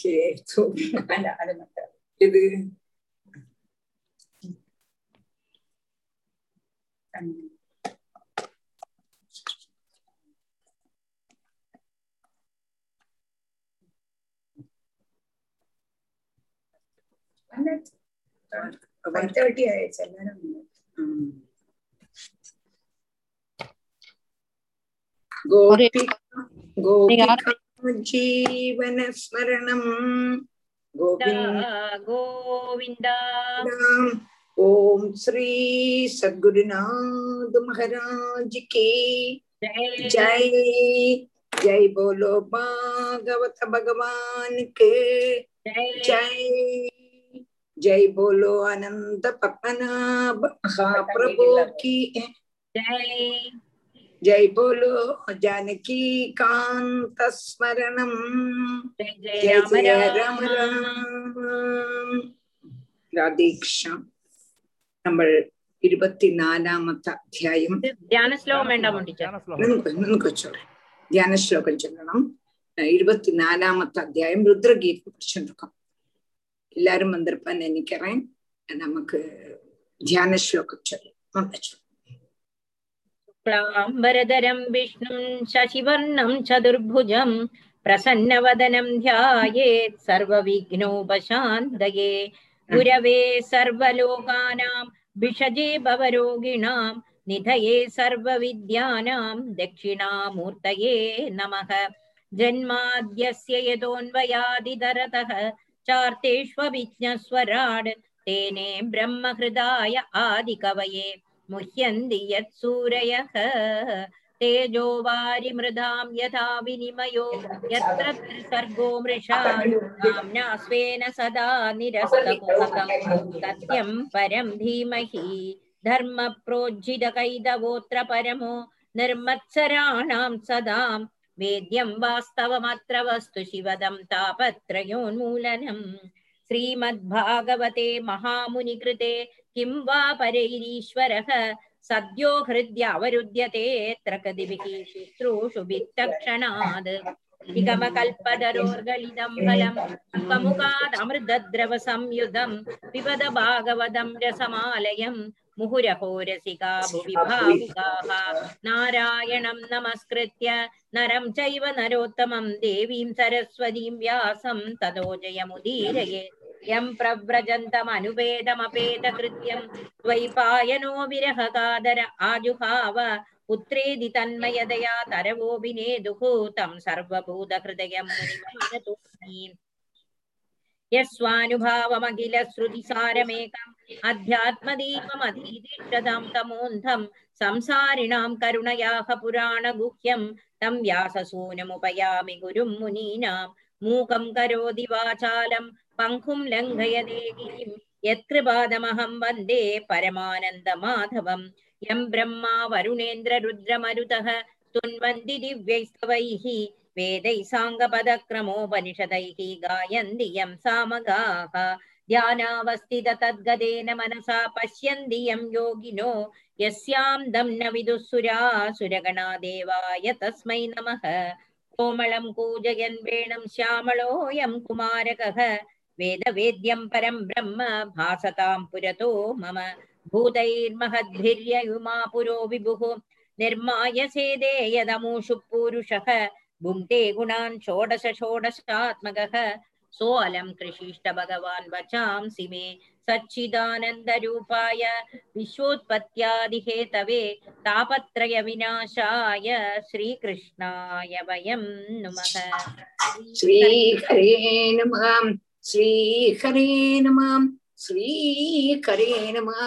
ശരിയായിരിച്ചു അല്ല അത് മറ്റേ ഇത് വൺ തേർട്ടി ആയച്ചു എല്ലാരും ഗോപി ഗോപി जीवनस्मरणम् गोविन्द ॐ श्री सद्गुरुनाथ महाराज के जय जय बोलो भागवत भगवान के जय जय बोलो आनंद पद्मनाभ महाप्रभु की जय जय बोलो जानकी कांत स्मरणम जय जय राम राम രാധേക്ഷ നമ്മൾ ഇരുപത്തിനാലാമത്തെ അധ്യായം നിനക്കൊച്ചോളെ ധ്യാന ശ്ലോകം ചൊല്ലണം ഇരുപത്തിനാലാമത്തെ അധ്യായം രുദ്രഗീതം പഠിച്ചോണ്ടിരിക്കും എല്ലാരും വന്നിരിപ്പാൻ എനിക്കറേ നമുക്ക് ധ്യാന ശ്ലോകം ചൊല്ലാം शुक्लाम्बरधरं विष्णुं शशिवर्णं चतुर्भुजं प्रसन्नवदनं ध्यायेत् सर्वविघ्नोपशान्तये गुरवे सर्वलोकानां, विषजे भवरोगिणां, निधये सर्वविद्यानां, दक्षिणामूर्तये नमः। जन्माद्यस्य यतोऽन्वयादितरतः चार्तेष्वभिज्ञस्वराड् तेने ब्रह्महृदाय आदिकवये। मुह्यन्ति यत्सूरयः तेजो वारिमृधां यथा विनिमयो त्रिसर्गो मृषा। स्वेन सदा निरस्तकुहकं सत्यं परं धीमहि धर्मप्रोज्झितकैतवोऽत्र परमो निर्मत्सराणां सदां वेद्यं वास्तवमत्र वस्तु शिवदं तापत्रयोन्मूलनम्। श्रीमद्भागवते महामुनिकृते किं वा परैरीश्वरः सद्यो हृद्यावरुध्यतेऽत्र कदिभिः शुश्रूषु वित्तक्षणात् निगमकल्पतरोर्गलितं फलं स्वमुखादमृतद्रवसंयुधं पिबद भागवतं रसमालयं मुहुरहोरसिका भुवि भावुकाः नारायणं नमस्कृत्य नरं चैव नरोत्तमं देवीं सरस्वतीं व्यासं ततो जयमुदीरयेत् यं प्रव्रजन्तमनुपेदमपेदकृत्यं द्वैपायनो विरहकादर आजुहाव पुत्रेदि तन्मयदया तरवोऽभिनेदुः तं सर्वभूतहृदयं मुनिमानतोऽस्मि यस्वानुभावमखिलश्रुतिसारमेकम् अध्यात्मदीपमधीतिष्ठतां तमोऽन्धं संसारिणां करुणयाः पुराणगुह्यं तं व्याससूनमुपयामि गुरुं मुनीनां मूकं करोति वाचालं पङ्कुं लङ्घयते गिरिं यत्कृपादमहं वन्दे परमानन्दमाधवं यं ब्रह्मा वरुणेन्द्ररुद्रमरुतः तुन्वन्ति दिव्यैस्तवैः वेदैः साङ्गपदक्रमोपनिषदैः गायन्ति यं सामगाः ध्यानावस्थित तद्गदेन मनसा पश्यन्ति यं योगिनो यस्यां दं न विदुःसुरासुरगणा देवाय तस्मै नमः कोमलं कूजयन् वेणं श्यामलोऽयं कुमारकः वेदवेद्यं परं ब्रह्म भासतां पुरतो मम भूतैर्महद्भिर्ययुमा पुरो विभुः निर्माय सेदे यदमुषु पूरुषः भुङ्क्ते गुणान् षोडश षोडशात्मकः सोऽलं कृषिष्ट भगवान् वचांसि मे सच्चिदानन्दरूपाय विश्वोत्पत्त्यादिहेतवे तापत्रयविनाशाय श्रीकृष्णाय वयं नुमः श्रीहरे नमः श्रीहरे नमः श्रीहरे नमः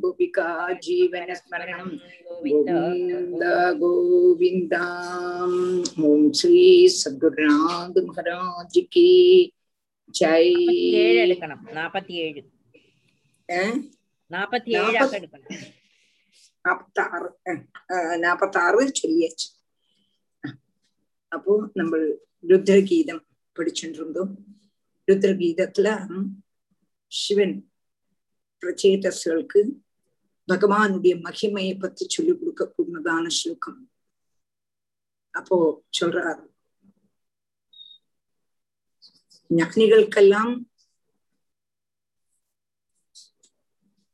गोपिका जीवनस्मरणं गोविन्द गोविन्दाम् ॐ श्री सद्गुरुनाथ महाराज की ஜெய். ஏழு எடுக்கணும். நாற்பத்தி ஏழு நாற்பத்தி ஏழு எடுக்கணும். நாற்பத்தாறு. நாற்பத்தாறு சொல்லியாச்சு. அப்போ நம்ம ருத்ரகீதம் படிச்சுட்டு இருந்தோம். ருத்ரகீதத்துல சிவன் பிரச்சேதஸ்களுக்கு பகவானுடைய மகிமையை பத்தி சொல்லி கொடுக்க கூடதான ஸ்லோகம். அப்போ சொல்றார் ஞானிகளுக்கெல்லாம்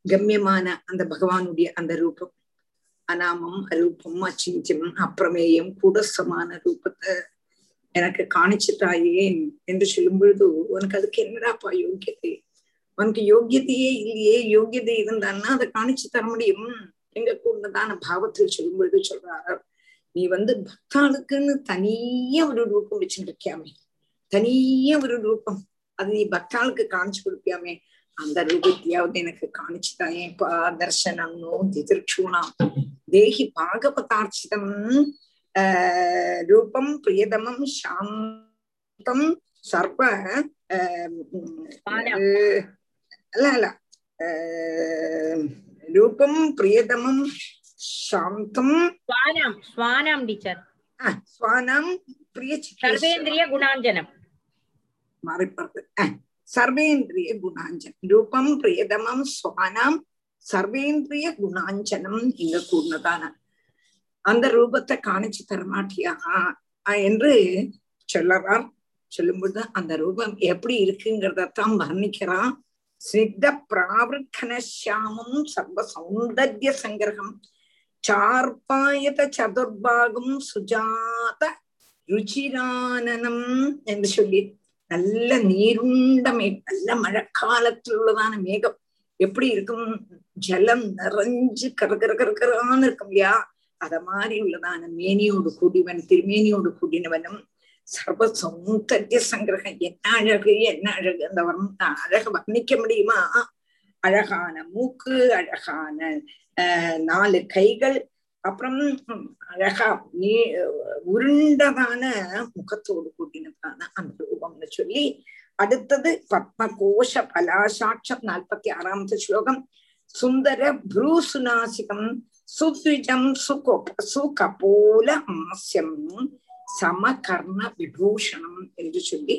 கம்யமான அந்த பகவானுடைய அந்த ரூபம் அனாமம் அரூபம் அச்சிஞ்சம் அப்பிரமேயம் கூடசமான ரூபத்தை எனக்கு காணிச்சுட்டாயே என்று சொல்லும் பொழுது உனக்கு அதுக்கு என்னடாப்பா யோக்கியத்தை உனக்கு யோக்கியத்தையே இல்லையே யோக்கியதை இருந்தான்னா அதை காணிச்சு தர முடியும்? எங்க கூடதான பாவத்தில் சொல்லும் பொழுது சொல்றார் நீ வந்து பக்தாளுக்குன்னு தனியா ஒரு ரூபம் வச்சுட்டு இருக்கியாமே தனிய ஒரு ரூபம். அது நீ பக்தாளுக்கு காணிச்சு கொடுப்பியாமே அந்த ரூபத்தையாவது எனக்கு காணிச்சுட்டாயே பா தர்சனம்னோ திதிர்ஷூணாம் தேகி பாகவதார்ச்சிதம் ரூபம் பிரியதமம் சாந்தம் சர்வ அல்ல அல்ல. ரூபம் பிரியதமம் சாந்தம். ஸ்வானாம் ஸ்வானாம் டீச்சர். ஸ்வானாம் பிரிய சர்வேந்திரிய குணாஞ்சனம். மாறிப்படுறது சர்வேந்திரிய குணாஞ்சன் ரூபம் பிரியதமம் ஸ்வானாம் சர்வேந்திரிய குணாஞ்சனம் இங்க கூடதான அந்த ரூபத்தை காணிச்சு தரமாட்டியா? என்று சொல்லறான் சொல்லும்போது அந்த ரூபம் எப்படி இருக்குங்கிறதத்தான் வர்ணிக்கிறான். ஸ்னிக்த பிராவர்கனசியாமம் சர்வ சௌந்தர்ய சங்கிரகம். சார்பாயத சதுர்பாகம் சுஜாத ருச்சிரானனம் என்று சொல்லி நல்ல நீருண்ட மே நல்ல மழைக்காலத்தில் உள்ளதான மேகம். எப்படி இருக்கும்? ஜலம் நிறைஞ்சு கர கர கரகரான்னு இருக்கும் இல்லையா? அத மாதிரி உள்ளதான மேனியோடு கூடியவன் திருமேனியோடு கூடினவனும் சர்வ சௌந்தர்ய சங்கிரகம். என்ன அழகு என்ன அழகு அந்த வர்ண அழக வர்ணிக்க முடியுமா? அழகான மூக்கு அழகான ஆஹ் நாலு கைகள் அப்புறம் அழகா நீ உருண்டதான முகத்தோடு கூட்டினதான அந்த ரூபம்னு சொல்லி அடுத்தது பத்மகோஷ பலாசாட்சம் நாற்பத்தி ஆறாமത്തെ ஸ்லோகம். சுந்தர புரூசுநாசிகம் சுத்விஜம் சுகோப சுகபோல ஆசியம் சமகர்ண விபூஷணம் என்று சொல்லி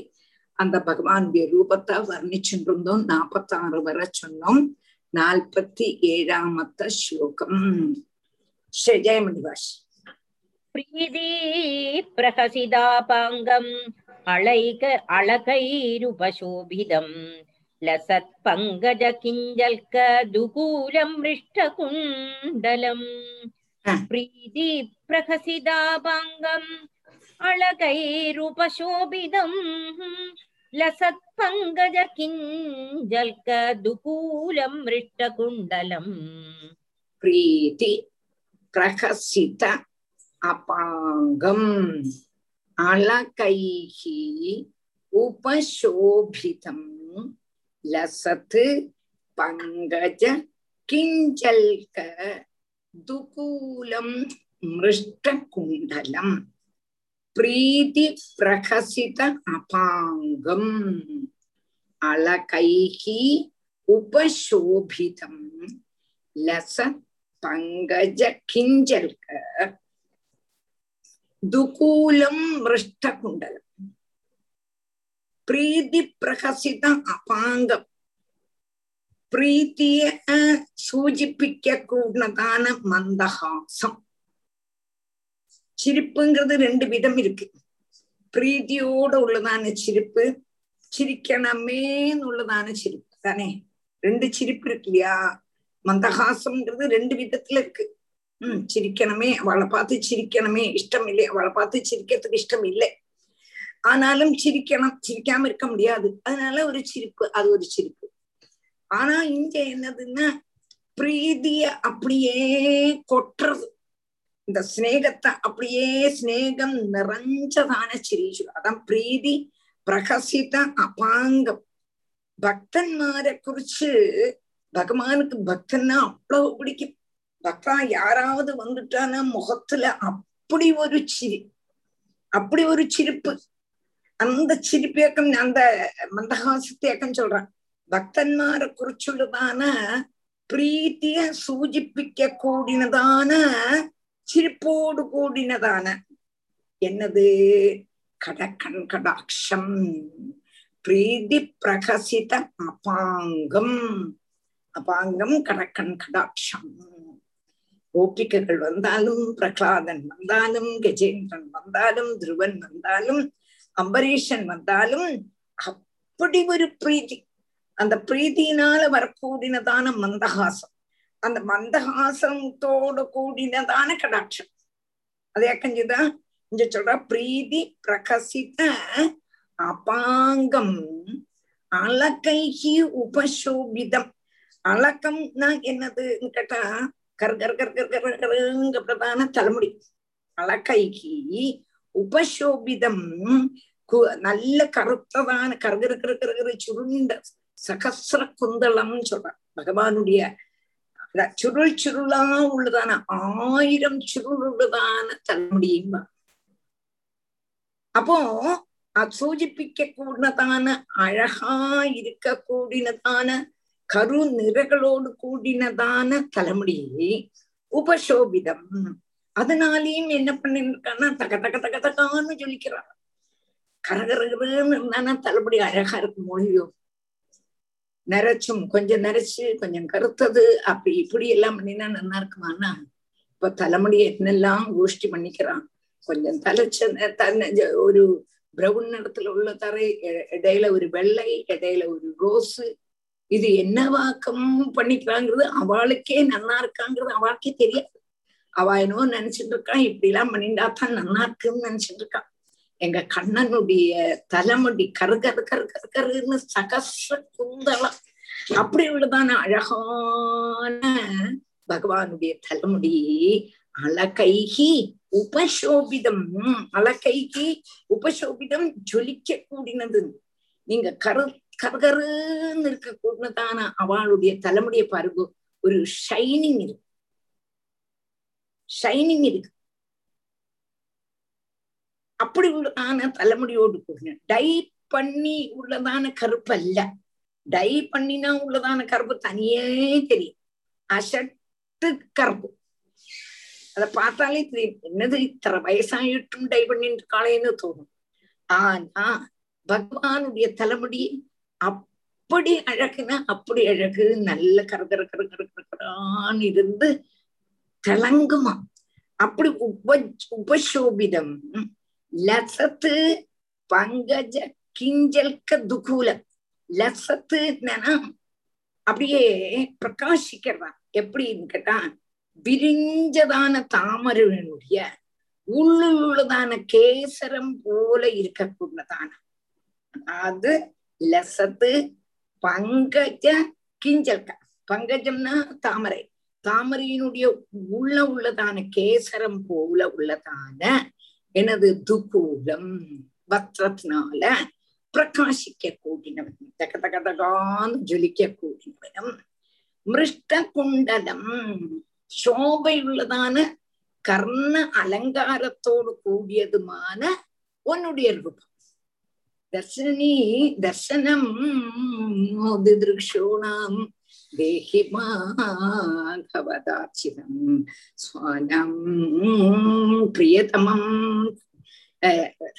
அந்த பகவானுடைய ரூபத்தை வர்ணிச்சுருந்தோம் நாற்பத்தி ஆறு வரை சொன்னோம் நாற்பத்தி ஏழாமத்த ஸ்லோகம் ஜெயமணிவாஷ் பிரீதி பிரகசிதாபாங்கம் அழைக அழகைருபசோபிதம் லசத் பங்கஜ கிஞ்சல்க துகூலம் மிருஷ்டகுண்டலம் பிரீதி பிரகசிதாபாங்கம் அழகைருபசோபிதம் லசத் பங்கஜ கிஞ்சல்க துகூலம் மிருஷ்டகுண்டலம் லசத்து பங்கஜ கிஞ்சல்க துகூலம் மிருஷ்டகுண்டலம் பிரீதி பிரகசித அபாங்கம். அழகைகி உபசோபிதம். லச பங்கஜ கிஞ்சல்க துகூலம் மிருஷ்டகுண்டலம் பிரீதி பிரகசித அபாங்கம் பிரீத்திய சூச்சிப்பிக்க கூடதான மந்தஹாசம் சிரிப்புங்கிறது ரெண்டு விதம் இருக்கு பிரீத்தியோட உள்ளதான சிரிப்பு சிரிக்கணுமேன்னு உள்ளதான சிரிப்பு தானே ரெண்டு சிரிப்பு இருக்கு இல்லையா மந்தஹாசம்ங்கிறது ரெண்டு விதத்துல இருக்கு உம் சிரிக்கணுமே அவளை பார்த்து சிரிக்கணுமே இஷ்டம் இல்லை அவளை பார்த்து சிரிக்கிறதுக்கு இஷ்டம் இல்லை ஆனாலும் சிரிக்கணும் சிரிக்காம இருக்க முடியாது. அதனால ஒரு சிரிப்பு அது ஒரு சிரிப்பு. ஆனா இங்க என்னதுன்னா பிரீதிய அப்படியே கொட்டுறது. இந்த ஸ்னேகத்தை அப்படியே ஸ்னேகம் நிறைஞ்சதான சிரிச்சு அதான் பிரீதி பிரகசித அபாங்கம். பக்தன்மாரை குறிச்சு பகவானுக்கு பக்தன்னா அவ்வளவு பிடிக்கும். பக்தா யாராவது வந்துட்டானா முகத்துல அப்படி ஒரு சிரி அப்படி ஒரு சிரிப்பு. அந்த சிரிப்பேக்கம் அந்த மந்தகாசத்தையக்கம் சொல்றான். பக்தன்மாரை குறிச்சுள்ளதான பிரீத்திய சூச்சிப்பிக்க கூடினதான சிரிப்போடு கூடினதான. என்னது? கடக்கண் கடாட்சம் பிரீதி பிரகசித அபாங்கம். அபாங்கம் கடக்கண் கடாட்சம் கோபிகைகள் வந்தாலும் பிரகலாதன் வந்தாலும் கஜேந்திரன் வந்தாலும் துருவன் வந்தாலும் அம்பரீஷன் வந்தாலும் அப்படி ஒரு பிரீதி. அந்த பிரீதியினால வரக்கூடினதான மந்தஹாசம். அந்த மந்தஹாசத்தோட கூடினதான கடாட்சம். அதே கஞ்சுதான் இங்க சொல்ற பிரீதி பிரகசித அபாங்கம் அலகைகி உபசோபிதம். அலக்கம்னா என்னதுன்னு கேட்டா கர் கர் கர் கர் கர் கருங்கிறதான தலைமுடி. அலக்கைகி உபசோபிதம். நல்ல கருத்ததான கருகிற கருகிற சுருண்ட சகசிர குந்தளம்னு சொல்றான். பகவானுடைய சுருள் சுருளா உள்ளதான ஆயிரம் சுருளுள்ளதான உள்ளதான அப்போ அது சூச்சிப்பிக்க கூடினதான அழகா இருக்க கூடினதான கரு நிறகளோடு கூடினதான தலைமுடியை உபசோபிதம். அதனாலேயும் என்ன பண்ணிருக்கான்னா தக தக தக தகான்னு சொல்லிக்கிறான் கரகரகரன்னு இருந்தானா தலைமுடி அழகா இருக்கும் மொழியும். நரைச்சும் கொஞ்சம் நரைச்சு கொஞ்சம் கருத்தது அப்படி இப்படி எல்லாம் பண்ணினா நல்லா இருக்குமானா இப்ப தலைமுடியை என்னெல்லாம் கோஷ்டி பண்ணிக்கிறான். கொஞ்சம் தலைச்ச ஒரு பிரவுன் நிறத்துல உள்ள தரை இடையில ஒரு வெள்ளை இடையில ஒரு ரோஸு இது என்ன வாக்கம் பண்ணிக்கிறாங்கிறது அவளுக்கே நன்னா இருக்காங்கிறது அவளுக்கே தெரியாது. அவ என்னவோ நினைச்சிட்டு இருக்கான் இப்படி எல்லாம் பண்ணிண்டா தான் நல்லா இருக்குன்னு நினைச்சிட்டு இருக்கான் எங்க கண்ணனுடைய தலைமுடி கரு கரு கரு கரு கருன்னு சகச குந்தளம் அப்படி உள்ளதான அழகான பகவானுடைய தலைமுடி அலகைகி உபசோபிதம் அலகைகி உபசோபிதம் ஜொலிக்க கூடினது. நீங்க கரு கருகருன்னு இருக்க கூடினதான அவளுடைய தலைமுடிய பாருங்க. ஒரு ஷைனிங் இருக்கு. ஷைனிங் இருக்கு. அப்படி ஆன தலைமுடியோடு கூடின டை பண்ணி உள்ளதான கருப்பு அல்ல டை பண்ணினா உள்ளதான கருப்பு தனியே தெரியும். அசட்டு கருப்பு. அத பார்த்தாலே தெரியும். என்னது இத்தனை வயசாயிட்டும் டை பண்ணிட்டு இருக்காளேன்னு தோணும். ஆனா பகவானுடைய தலைமுடி அப்படி அழகுனா அப்படி அழகு. நல்ல கர் கரு கரகரான்னு இருந்து திளங்குமா அப்படி உப உபசோபிதம். லசத்து பங்கஜ கிஞ்சல்க துகூலம் லசத்து அப்படியே பிரகாசிக்கிறதா? எப்படின்னு கேட்டா விரிஞ்சதான தாமரனுடைய உள்ளுள் உள்ளதான கேசரம் போல இருக்கக்கூடியதான. அதாவது லசத்து பங்கஜ கிஞ்சல்க. பங்கஜம்னா தாமரை. தாமரையினுடைய உள்ள உள்ளதான கேசரம் போல உள்ளதான எனது துகூலம் வஸ்திரத்தினால பிரகாசிக்க கூடினவன். தக தக தகான்னு ஜொலிக்க கூடினவனும் மிருஷ்ட குண்டலம் சோபை கர்ண அலங்காரத்தோடு கூடியதுமான உன்னுடைய ரூபம். தர்சனி தர்சனம் திருஷோணாம் देहि மாதவதாச்சிதம் ஸ்வானம் பிரியதமம்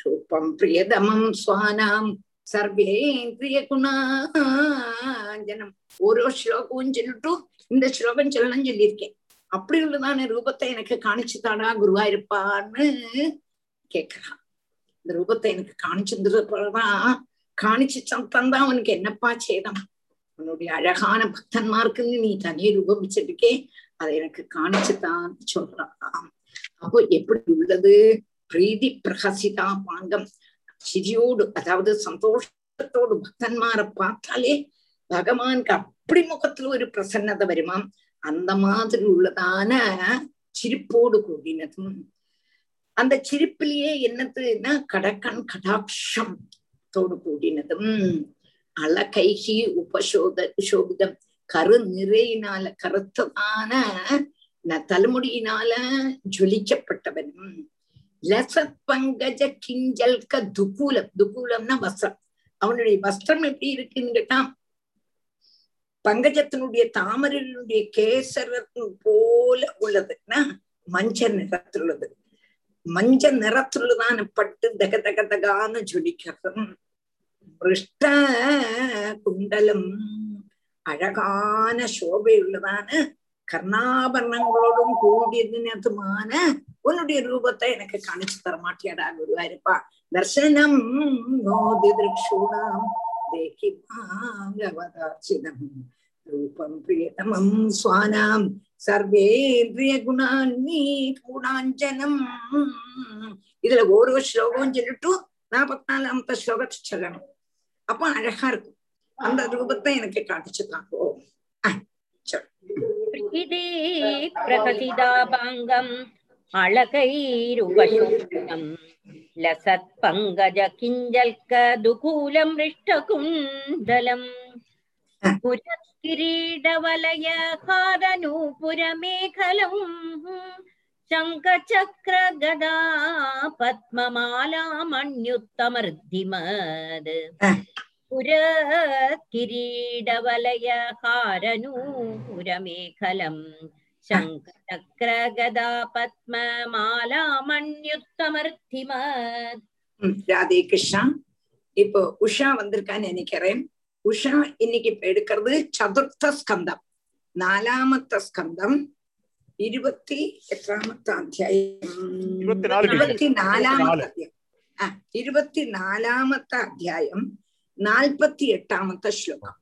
ரூபம் பிரியதமம் ஸ்வானாம் சர்வேந்திரியகுணாஞ்சனம் ஓரோ ஸ்லோகமும் சொல்லிட்டு இந்த ஸ்லோகம் சொல்லணும்னு சொல்லியிருக்கேன் அப்படி உள்ளதான ரூபத்தை எனக்கு காணிச்சுதாடா குருவாயிருப்பான்னு கேக்குறான் இந்த ரூபத்தை எனக்கு காணிச்சிருந்ததுதான் காணிச்சு தந்தா அவனுக்கு என்னப்பா சேதம் உன்னுடைய அழகான பக்தன்மார்க்குன்னு நீ தனியே ரூபமிச்சிருக்கே அதை எனக்கு காணிச்சுதான் சொல்றான். அப்போ எப்படி உள்ளது? பிரீதி பிரகசிதா பாங்கம் சிரியோடு அதாவது சந்தோஷத்தோடு பக்தன்மாரை பார்த்தாலே பகவானுக்கு அப்படி முகத்துல ஒரு பிரசன்னதை வருமாம் அந்த மாதிரி உள்ளதான சிரிப்போடு கூடினதும் அந்த சிரிப்பிலேயே என்னதுன்னா கடக்கண் கடாட்சம் தோடு கூடினதும் அழகைகி உபசோத சோபிதம் கரு நிறையினால கருத்ததான தலைமுடியினால ஜொலிக்கப்பட்டவனும் லசத் பங்கஜ கிஞ்சல்க துகூலம். துகூலம்னா வஸ்திரம். அவனுடைய வஸ்திரம் எப்படி இருக்குன்னு கேட்டா பங்கஜத்தினுடைய தாமரனுடைய கேசரத்தின் போல உள்ளதுன்னா மஞ்ச நிறத்துள்ளது. மஞ்ச நிறத்துள்ளதான பட்டு தக தக தகான்னு ஜொலிக்கிறதும் பிருஷ்ட குண்டலம். அழகான சோபையுள்ளதான கர்ணாபரணங்களோடும் கூடியதுனதுமான உன்னுடைய ரூபத்தை எனக்கு காணிச்சு தர மாட்டியாடா குருவாயிருப்பா. தர்சனம் நோதி திருஷூணாம் தேகி பாங்கவதாச்சிதம் ரூபம் பிரியதமம் சுவானாம் சர்வேந்திரிய குணான்னி கூடாஞ்சனம் இதுல ஓரோ ஸ்லோகம் சொல்லிட்டு நாற்பத்தி ஸ்லோகத்தை சொல்லணும். அப்ப அழகா இருக்கும். அந்த ரூபத்தை எனக்கு காட்டிச்சு தாங்கோ இதே பிரகசிதாபாங்கம் அழகைருபசூனம். லசத் பங்கஜ கிஞ்சல்கதுகூலம் ரிஷ்டகுண்டலம் புரக்கிரீடவலய காரநூபுரமேகலம் शङ्खचक्र गदा पद्ममालामण्युत्तमर्धिमद् पुरकिरीडवलय हारनूपुरमेखलम् शङ्खचक्र गदा पद्ममालामण्युत्तमर्थिमद् ராதே கிருஷ்ணா இப்போ உஷா வந்திருக்கான்னு நினைக்கிறேன் உஷா இன்னைக்கு இப்ப எடுக்கிறது சதுர்த்த ஸ்கந்தம் நாலாமத்த ஸ்கந்தம் ഇരുപത്തി എത്രാമത്തെ അധ്യായം ഇരുപത്തിനാല് ഇരുപത്തിനാലാമത്തെ അധ്യായം ആ ഇരുപത്തിനാലാമത്തെ അധ്യായം നാൽപ്പത്തി എട്ടാമത്തെ ശ്ലോകം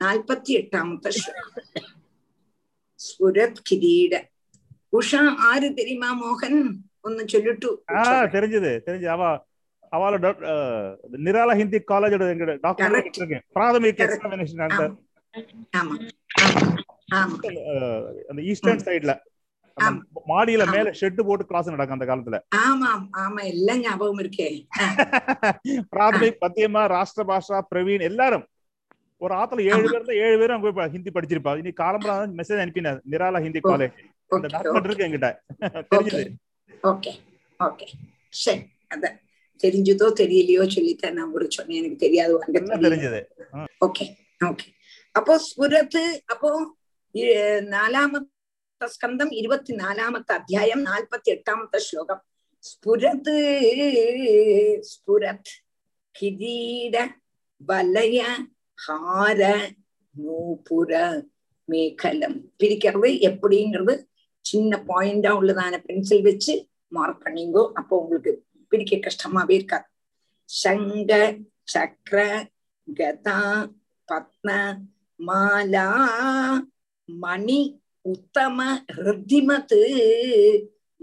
നാൽപ്പത്തി എട്ടാമത്തെ ശ്ലോകം സ്ഫുരത് കിരീട ഉഷ ആര് தெரியுமா மோகன் ഒന്ന് ചൊല്ലിട്ടു ஆ தெரிஞ்சது தெரிஞ்சது அவ அவளோட நிராலா ஹிந்தி காலேஜோட எங்க டாக்டர் Correct. இருக்கேன் பிராதமிக் Correct. எக்ஸாமினேஷன் அந்த ஆமா ஆமா அஹ், Uh, அந்த ஈஸ்டர்ன் சைடுல மாடியில மேல ஷெட் போட்டு கிளாஸ் நடக்கும் அந்த காலத்துல. ஆமா ஆமா. எல்லாம் ஞாபகம் இருக்கே. பிராதமிக் பத்தியமா ராஷ்டிர பாஷா பிரவீன் எல்லாரும். ஒரு ஆத்துல ஏழு பேர் ஏழு பேரும் அங்க ஹிந்தி படிச்சிருப்பா. இனி காலம்பரா மெசேஜ் அனுப்பினார் நிராலா ஹிந்தி காலேஜ் அந்த டாக்குமெண்ட் இருக்கு என்கிட்ட. தெரிஞ்சது. Okay okay. சரி அதான் தெரிஞ்சதோ தெரியலையோ சொல்லித்தான் நான் ஒரு சொன்னேன். எனக்கு தெரியாது தெரிஞ்சது. Okay okay. அப்போ சுரத்து அப்போ നാലാമത്തെ സ്കന്ധം ഇരുപത്തിനാലാമത്തെ അധ്യായം നാൽപ്പത്തി എട്ടാമത്തെ ശ്ലോകം സ്ഫുരത് സ്ഫുരത് കിരീട വലയ ഹാര நூபுர மேகலம் பிரிக்கிறது எப்படிங்கிறது சின்ன பாயிண்டா உள்ளதான பென்சில் வச்சு மார்க் பண்ணிங்கோ அப்போ உங்களுக்கு பிரிக்க கஷ்டமாவே இருக்காது சங்க சக்கர கதா பத்ம மாலா மணி உத்தம ரித்திமத்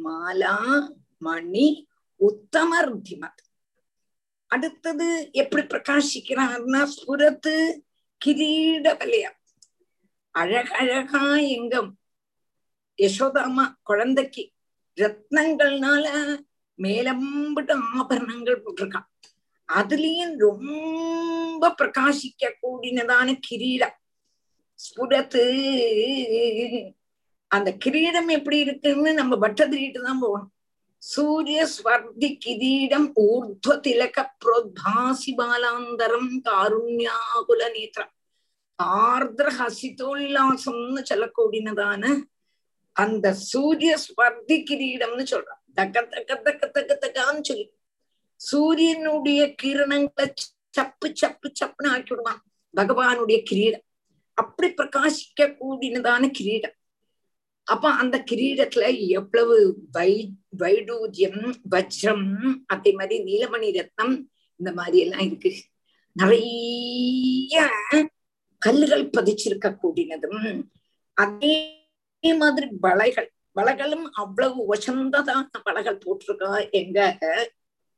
மாலா மணி உத்தம ரித்திமத் அடுத்தது எப்படி பிரகாசிக்கிறார்னா ஸ்புரத்து கிரீட வலயம் அழகழகா எங்கம் யசோதாமா குழந்தைக்கு ரத்னங்கள்னால மேலம்பிட்டு ஆபரணங்கள் போட்டிருக்கான். அதுலயும் ரொம்ப பிரகாசிக்க கூடினதான கிரீடம். ஸ்புரத்து அந்த கிரீடம் எப்படி இருக்குன்னு நம்ம பட்டதிரிட்டு தான் போகணும். சூரிய ஸ்வர்தி கிரீடம் ஊர்த்வ திலக புரோத்பாசி பாலாந்தரம் காருண்யாகுல நேத்திரம் ஆர்திர ஹசிதோல்லாசம்னு சொல்லக்கூடியனதான அந்த சூரிய ஸ்வர்தி கிரீடம்னு சொல்றான். தக்க தக்க தக்க தக்க தக்கான்னு சொல்லி. சூரியனுடைய கிரணங்களை சப்பு சப்பு சப்புன்னு ஆக்கி விடுவான். பகவானுடைய கிரீடம். அப்படி பிரகாசிக்க கூடினதான கிரீடம். அப்ப அந்த கிரீடத்துல எவ்வளவு வை வைடூரியம் வஜ்ரம் அதே மாதிரி நீலமணி ரத்னம் இந்த மாதிரி எல்லாம் இருக்கு. நிறைய கல்லுகள் பதிச்சிருக்க கூடினதும் அதே மாதிரி வளைகள். வளைகளும் அவ்வளவு உசந்ததான வளைகள் போட்டிருக்கா எங்க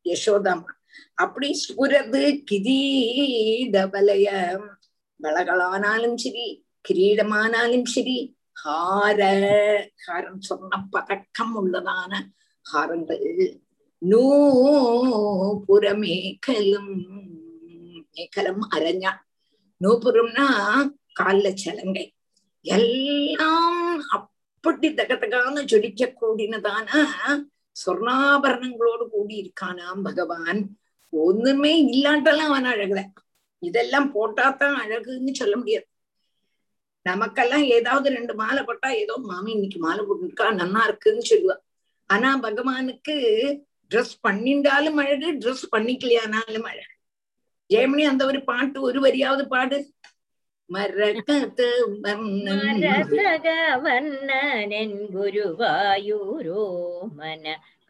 யசோதாமா. அப்படி சுரது கிரீட வலய வளகளானாலும் சரி கிரீடமானாலும் சரி ஹார ஹாரம் சொன்ன பதக்கம் உள்ளதான ஹாரங்கள் நூ புறமேகலும் மேகலம் அரஞ்சா நூபுரம்னா கால்ல சலங்கை எல்லாம் அப்படி தகதகான ஜொலிக்க கூடினதான சொர்ணாபரணங்களோடு கூடி இருக்கானாம் பகவான் ஒண்ணுமே இல்லாட்டெல்லாம் அவன் அழகலை இதெல்லாம் போட்டாதான் அழகுன்னு சொல்ல முடியாது நமக்கெல்லாம் ஏதாவது ரெண்டு மாலை போட்டா ஏதோ மாமி இன்னைக்கு மாலை போட்டுருக்கா நன்னா இருக்குன்னு சொல்லுவா ஆனா பகவானுக்கு ட்ரெஸ் பண்ணிண்டாலும் அழகு ட்ரெஸ் பண்ணிக்கலையானாலும் அழகு ஜெயமணி அந்த ஒரு பாட்டு ஒரு வரியாவது பாடு മരകത് വർണ്ണൻ മരതകവർണ്ണനൻ ഗുരുവായൂരോമന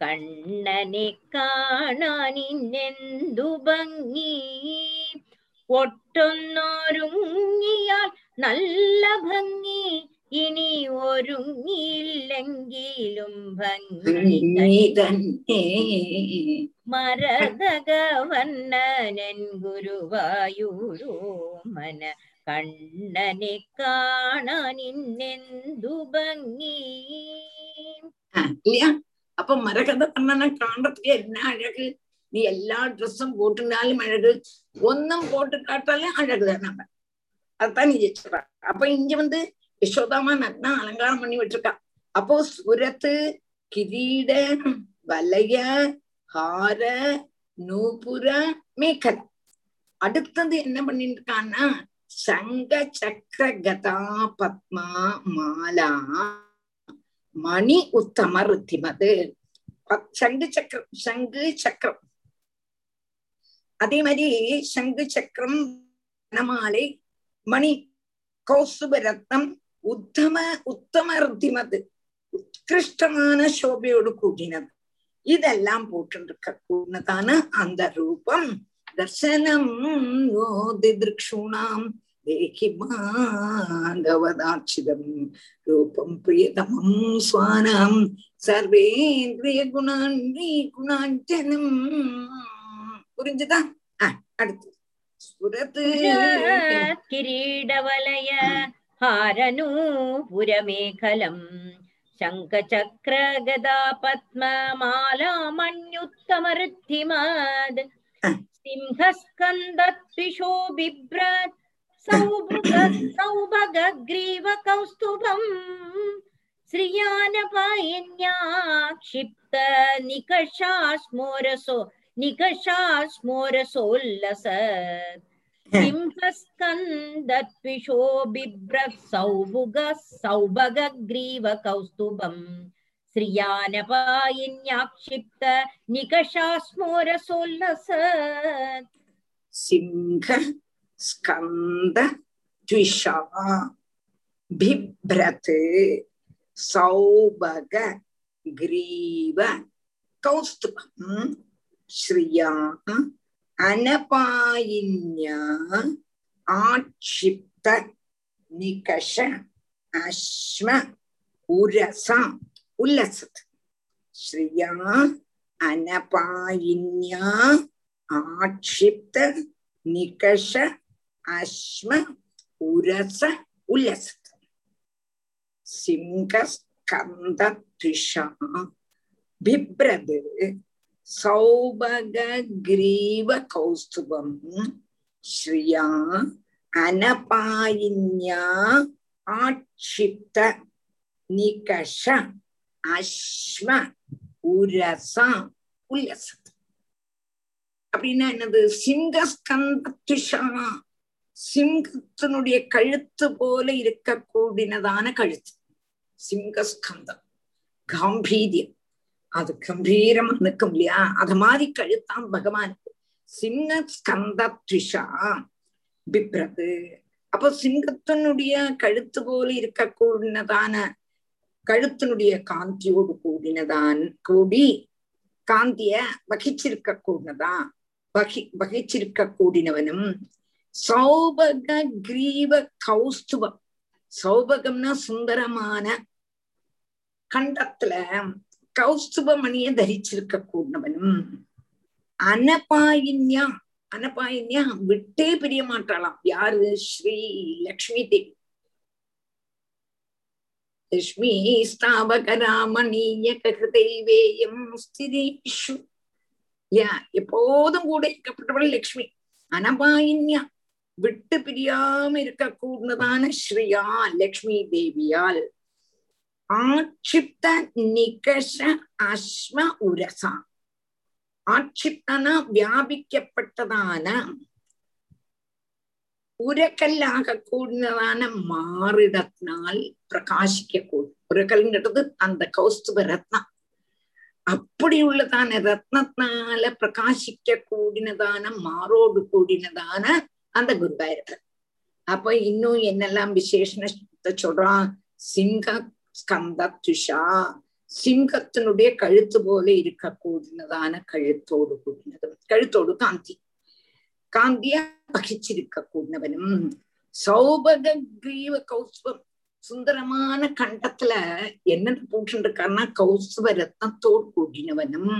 കണ്ണനെ കാണാനിന്നെന്തു ഭംഗി ഒട്ടൊന്നൊരുങ്ങിയാൽ നല്ല ഭംഗി. ഇനി ഒരുങ്ങിയില്ലെങ്കിലും ഭംഗി തന്നെ മരതകവർണനൻ ഗുരുവായൂരോമന കണ്ണനെ കാണാനിന്നെന്തു ഭംഗി? അപ്പൊ മരകഥ കണ്ണനെ കാണത്തില്ല എന്നാ അഴക്? நீ எல்லா ட்ரெஸ்ஸும் போட்டுனாலும் அழகு. ஒன்னும் போட்டு காட்டாலும் அழகுதான் நம்ம. அதான் நீ சொல்ற அப்ப இங்க வந்து யசோதாமா நன்னா அலங்காரம் பண்ணி விட்டுருக்கா. அப்போ சுரத்து கிரீட வலைய ஹார நூபுர மேக்கலை. அடுத்தது என்ன பண்ணிட்டு இருக்கான்னா சங்க சக்கர கதா பத்மா மாலா மணி உத்தம ருத்திமது. சங்கு சக்கரம் சங்கு சக்கரம். அதே மாதிரி சங்கு சக்கரம் வனமாலை மணி கௌசுப ரத்னம் உத்தம உத்தம ருத்திமது உத்கிருஷ்டமான சோபையோடு கூடினது. இதெல்லாம் போட்டிருக்க கூடதான அந்த ரூபம். தர்சனம் யோதி திருக்ஷூணாம் தேகி மாதவதாட்சிதம் ரூபம் பிரியதமம் ஸ்வானாம் சர்வேந்திரிய குணான்வி குணாஞ்சனம். புரிஞ்சுதா அடுத்து சுரத்து கிரீடவலய हारनूपुरमेखलम् शङ्खचक्रगदा पद्ममालामण्युत्तमरुद्धिमाद् सिंहस्कन्दत्विषो बिभ्रत् सौभगग्रीवकौस्तुभम् श्रियानपायिन्या क्षिप्त निकषा स्मोरसो निकषास्मोरसोल्लस सिंहस्कन्दर्पिषो बिभ्रः सौभुगः सौभगग्रीवकौस्तुभम् श्रियानपायिन्याक्षिप्त निकषास्मोरसोल्लस सिंह स्कन्द द्विषा बिभ्रत् सौभग ग्रीव कौस्तुभम् கௌஸ்துபம் ஸ்ரீயா அனபாயின்யா ஆட்சிப்த நிகஷ அஸ்ம உரசா உல்லசத் ஸ்ரீயா அனபாயின்யா ஆட்சிப்த நிகஷ அஸ்ம உரச உல்லசத் சிங்கஸ்கந்த த்விஷா பிப்ரது சௌபக கிரீவ கௌஸ்துபம். ஸ்ரீயா அனபாயின்யா ஆட்சிப்த நிகஷ அஸ்ம உரசா உல்லசத். அப்படின்னா என்னது? சிங்கஸ்கந்த சிங்கத்தினுடைய கழுத்து போல இருக்க கூடினதான கழுத்து. சிங்கஸ்கந்தம். காம்பீரியம். அது கம்பீரமா நிற்கும் இல்லையா? அத மாதிரி கழுத்தான் பகவானுக்கு சிங்க ஸ்கந்த த்ரிஷா பிப்ரது. அப்போ சிங்கத்தினுடைய கழுத்து போல இருக்கக்கூடியதான கழுத்தினுடைய காந்தியோடு கூடினதான் கூடி காந்திய வகிச்சிருக்க கூடினதான் வகி வகிச்சிருக்க கூடினவனும் சௌபக கிரீவ கௌஸ்துவம் சௌபகம்னா சுந்தரமான கண்டத்துல கௌஸ்துபமணியை தரிச்சிருக்க கூடவனும் அனபாயின்யா அனபாயின்யா விட்டே பிரிய மாட்டாளாம். யாரு? ஸ்ரீ லக்ஷ்மி தேவி. லக்ஷ்மி ஸ்தாபகராமணீய ககிருதைவேயம் ஸ்திரீஷு. இல்லையா எப்போதும் கூட இருக்கப்பட்டவள் லக்ஷ்மி. அனபாயின்யா விட்டு பிரியாம இருக்க கூடதான ஸ்ரீயா லக்ஷ்மி தேவியால். ஆட்சிப்த நிகஷ அஸ்ம உரசா. ஆட்சிப்தனா வியாபிக்கப்பட்டதான உரக்கல்லாக கூடினதான மாறிடத்தினால் பிரகாசிக்க கூடும் உரக்கல்ங்கிறது அந்த கௌஸ்துப ரத்னம். அப்படி உள்ளதான ரத்னத்தினால பிரகாசிக்க கூடினதான மாறோடு கூடினதான அந்த குருவாயிருப்பர் அப்ப இன்னும் என்னெல்லாம் விசேஷணத்தை சொல்றான் சிங்க ஸ்கந்த துஷா சிங்கத்தினுடைய கழுத்து போல இருக்க கூடினதான கழுத்தோடு கூடினதும் கழுத்தோடு காந்தி. காந்தியா பகிச்சிருக்க கூடினவனும் சௌபக கிரீவ கௌஸ்வம் சுந்தரமான கண்டத்துல என்னது போட்டு இருக்காருன்னா கௌஸ்வ ரத்னத்தோடு கூடினவனும்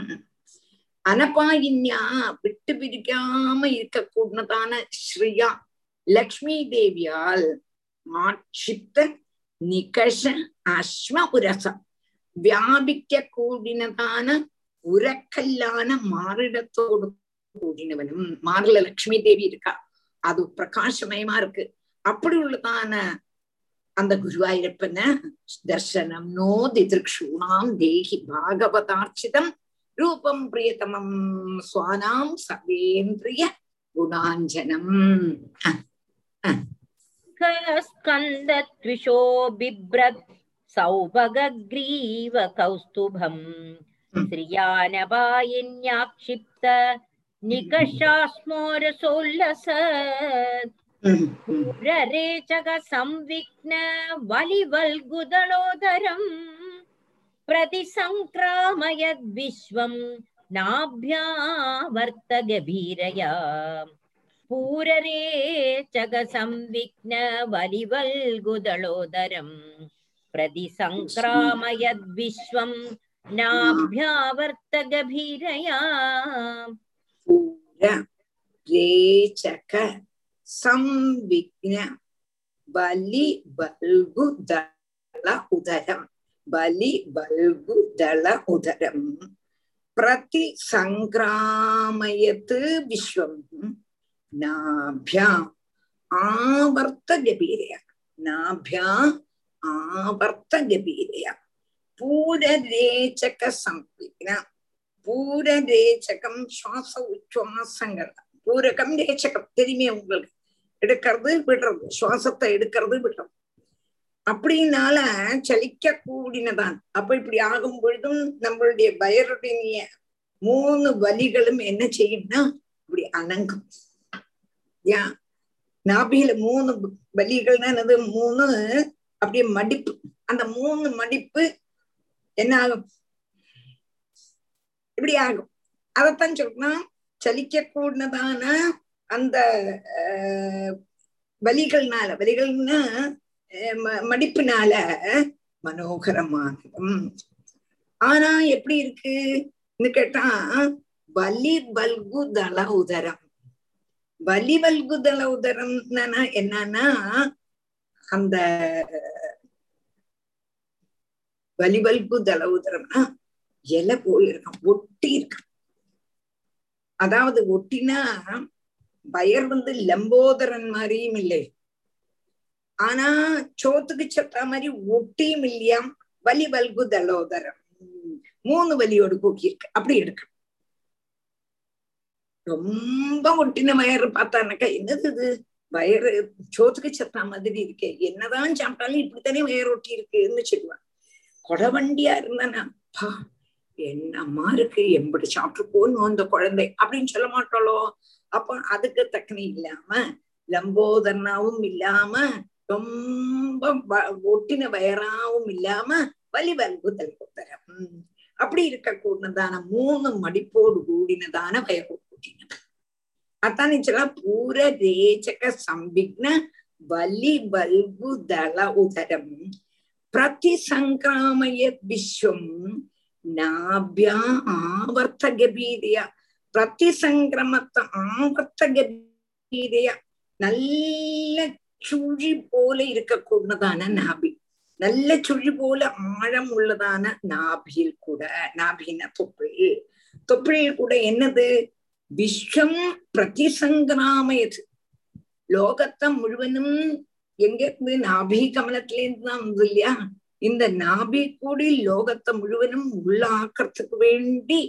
அனபாயின்யா விட்டு பிரிக்காம இருக்க கூடினதான ஸ்ரீயா லக்ஷ்மி தேவியால் ஆட்சித்த நிகஷ அஸ்ம உரசம் வியாபிக்க கூடினதான உரக்கல்லான மாறிடத்தோடு கூடினவனும் மாறல லட்சுமி தேவி இருக்கா அது பிரகாசமயமா இருக்கு அப்படி உள்ளதான அந்த குருவாயூரப்பன தர்சனம் நோ திதிருக்ஷூணாம் தேகி பாகவதார்ச்சிதம் ரூபம் பிரியதமம் சுவானாம் சவேந்திரிய குணாஞ்சனம் स्कन्दत्विषो बिभ्रत् सौभगग्रीव कौस्तुभम् श्रियानवायिन्याक्षिप्त निकषास्मोरसोल्लसत् ररेचक संविघ्न वलिवल्गुदलोदरम् प्रतिसङ्क्रामयद्विश्वम् नाभ्यावर्तगभीरया। പൂരരേ ചകസം വിഘ്ന വലിവൽഗുദളോദരം പ്രതിസംക്രാമയദ്വിശ്വം നാഭ്യാവർത്തഗഭീരയാ പൂര രേചക സംവിഘ്ന ബലി ബൽഗുദള ഉദരം ബലി ബൽഗുദള ഉദരം പ്രതി സംക്രാമയത്ത് വിശ്വം நாபியா ஆவர்த்த கபீரையா நாபியா ஆவர்த்த கபீரையா பூரரேச்சக சம்பிக்னா பூரரேச்சகம் சுவாச உச்சுவாசங்கள் பூரகம் ரேச்சகம் தெரியுமே உங்களுக்கு. எடுக்கிறது விடுறது சுவாசத்தை எடுக்கிறது விடுறது அப்படின்னால சலிக்க கூடினதான் அப்ப இப்படி ஆகும் பொழுதும் நம்மளுடைய வயருடைய மூணு வலிகளும் என்ன செய்யும்னா இப்படி அணங்கும் யா. நாபியில மூணு பலிகள்னா என்னது? மூணு அப்படியே மடிப்பு. அந்த மூணு மடிப்பு என்ன ஆகும்? இப்படி ஆகும். அதத்தான் சொல்லணும் சலிக்க கூடதான அந்த வலிகள்னால வலிகள்னா மடிப்புனால மனோகரமானதும் ஆனா எப்படி இருக்குன்னு கேட்டா வலி பல்கு தள உதரம் வலி வல்கு தள உதரம் என்னன்னா அந்த வலி உதரம்னா இலை போல இருக்கும் ஒட்டி இருக்கும் அதாவது ஒட்டினா பயர் வந்து லம்போதரன் மாதிரியும் இல்லை. ஆனா சோத்துக்கு சத்தா மாதிரி ஒட்டியும் இல்லையாம் வலி வல்கு தலோதரம் மூணு வலியோடு கூட்டி இருக்கு அப்படி இருக்கு. ரொம்ப ஒட்டின வயறு பார்த்தானாக்கா என்னது இது? வயறு சோத்துக்கு சத்தா மாதிரி இருக்கே. என்னதான் சாப்பிட்டாலும் இப்படித்தானே வயர் ஒட்டி இருக்குன்னு சொல்லுவான். கொடவண்டியா இருந்தானா? பா என்னம்மா இருக்கு? எம்படி சாப்பிட்டு அந்த குழந்தை. அப்படின்னு சொல்ல மாட்டாளோ? அப்ப அதுக்கு தக்கனி இல்லாம லம்போதர்னாவும் இல்லாம ரொம்ப ஒட்டின வயராவும் இல்லாம வலி வல்பு தல்புத்தரம் அப்படி இருக்க கூடதான மூணு மடிப்போடு கூடினதான வயகு అతని அத்தானே పూర రేచక సంవిఘ్న బలి வலி దళ ఉదరం ప్రతి பிரதி విశ్వం నాభ్యా ఆవర్త గభీరయ ప్రతి సంక్రమత ఆవర్త గభీరయ கபீரியா நல்ல சுழி போல இருக்கக்கூடதான நாபி நல்ல சுழி போல ஆழம் உள்ளதான நாபியில் கூட நாபின தொப்பிள் தொப்பிழில் கூட என்னது விஸ்வம் பிரதி சங்கிராமயது லோகத்தை முழுவதும் எங்க இருந்து நாபி கமலத்திலேருந்து தான் வந்தது இல்லையா இந்த நாபி கூடி லோகத்தை முழுவதும் உள்ளாக்கிறதுக்கு வேண்டி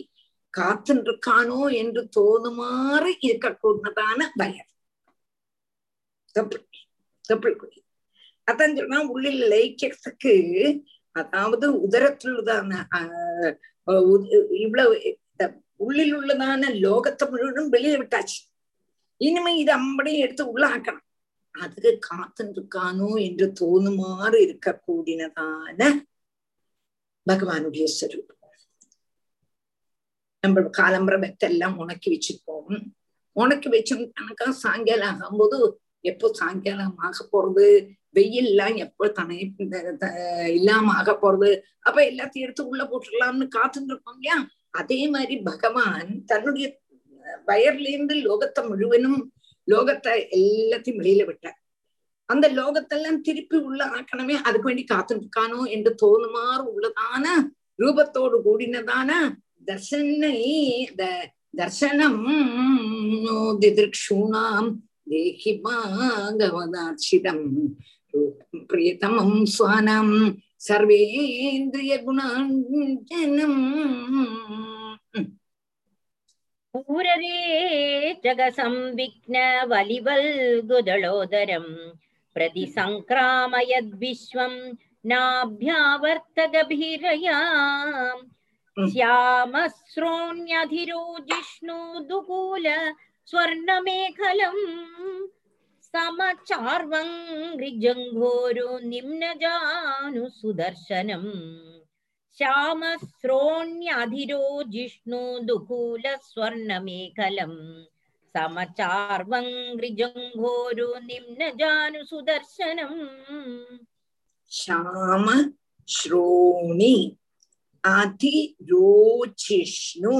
காத்துருக்கானோ என்று தோணுமாறு இருக்கக்கூடதான பயம் தப்பு தப்பு குடி அதான் சொன்னா உள்ளில் லயிக்கிறதுக்கு அதாவது உதரத்துள்ளதான இவ்வளவு உள்ளில் உள்ளதான லோகத்தை முழுவதும் வெளியில விட்டாச்சு இனிமே இது அம்படையும் எடுத்து உள்ள ஆக்கணும் அதுக்கு காத்துருக்கானோ என்று தோணுமாறு இருக்கக்கூடியதான பகவானுடைய ஸ்வரூபம் நம்ம காலம்பர வெத்தெல்லாம் உணக்கி வச்சிருப்போம் உனக்கு வச்சோம்னாக்கா சாயங்காலம் ஆகும்போது எப்போ சாயங்காலம் ஆக போறது வெயில் எல்லாம் எப்போ தனை இல்லாம ஆக போறது அப்ப எல்லாத்தையும் எடுத்து உள்ள போட்டுடலாம்னு காத்துட்டு இருக்கோம் இல்லையா அதே மாதிரி பகவான் தன்னுடைய வயர்லேருந்து லோகத்தை முழுவதும் லோகத்தை எல்லாத்தையும் வெளியில விட்டார். அந்த லோகத்தெல்லாம் திருப்பி உள்ள ஆக்கணுமே அதுக்கு வேண்டி காத்துட்டு இருக்கானோ என்று தோணுமாறு உள்ளதான ரூபத்தோடு கூடினதான தர்சனை தர்சனம் திதிருக்ஷூணாம் தேஹி பாகவதார்ச்சிதம். பிரியதமம் சுவானம். सर्वेन्द्रियगुणाञ्जनम् पूररे जगसंविघ्नवलिवल्गुदलोदरम् प्रतिसङ्क्रामयद्विश्वम् नाभ्यावर्तगभिरयाम् श्यामस्रोण्यधिरो जिष्णु दुकूल स्वर्णमेखलम् समचार्वङ्घ्रिजङ्घोरो निम्नजानु सुदर्शनम् श्यामस्रोण्यधिरो जिष्णु दुकूलस्वर्णमेखलम् समचार्वङ्घ्रिजङ्घोरो निम्नजानु सुदर्शनम् श्याम श्रोणि अधिरोचिष्णु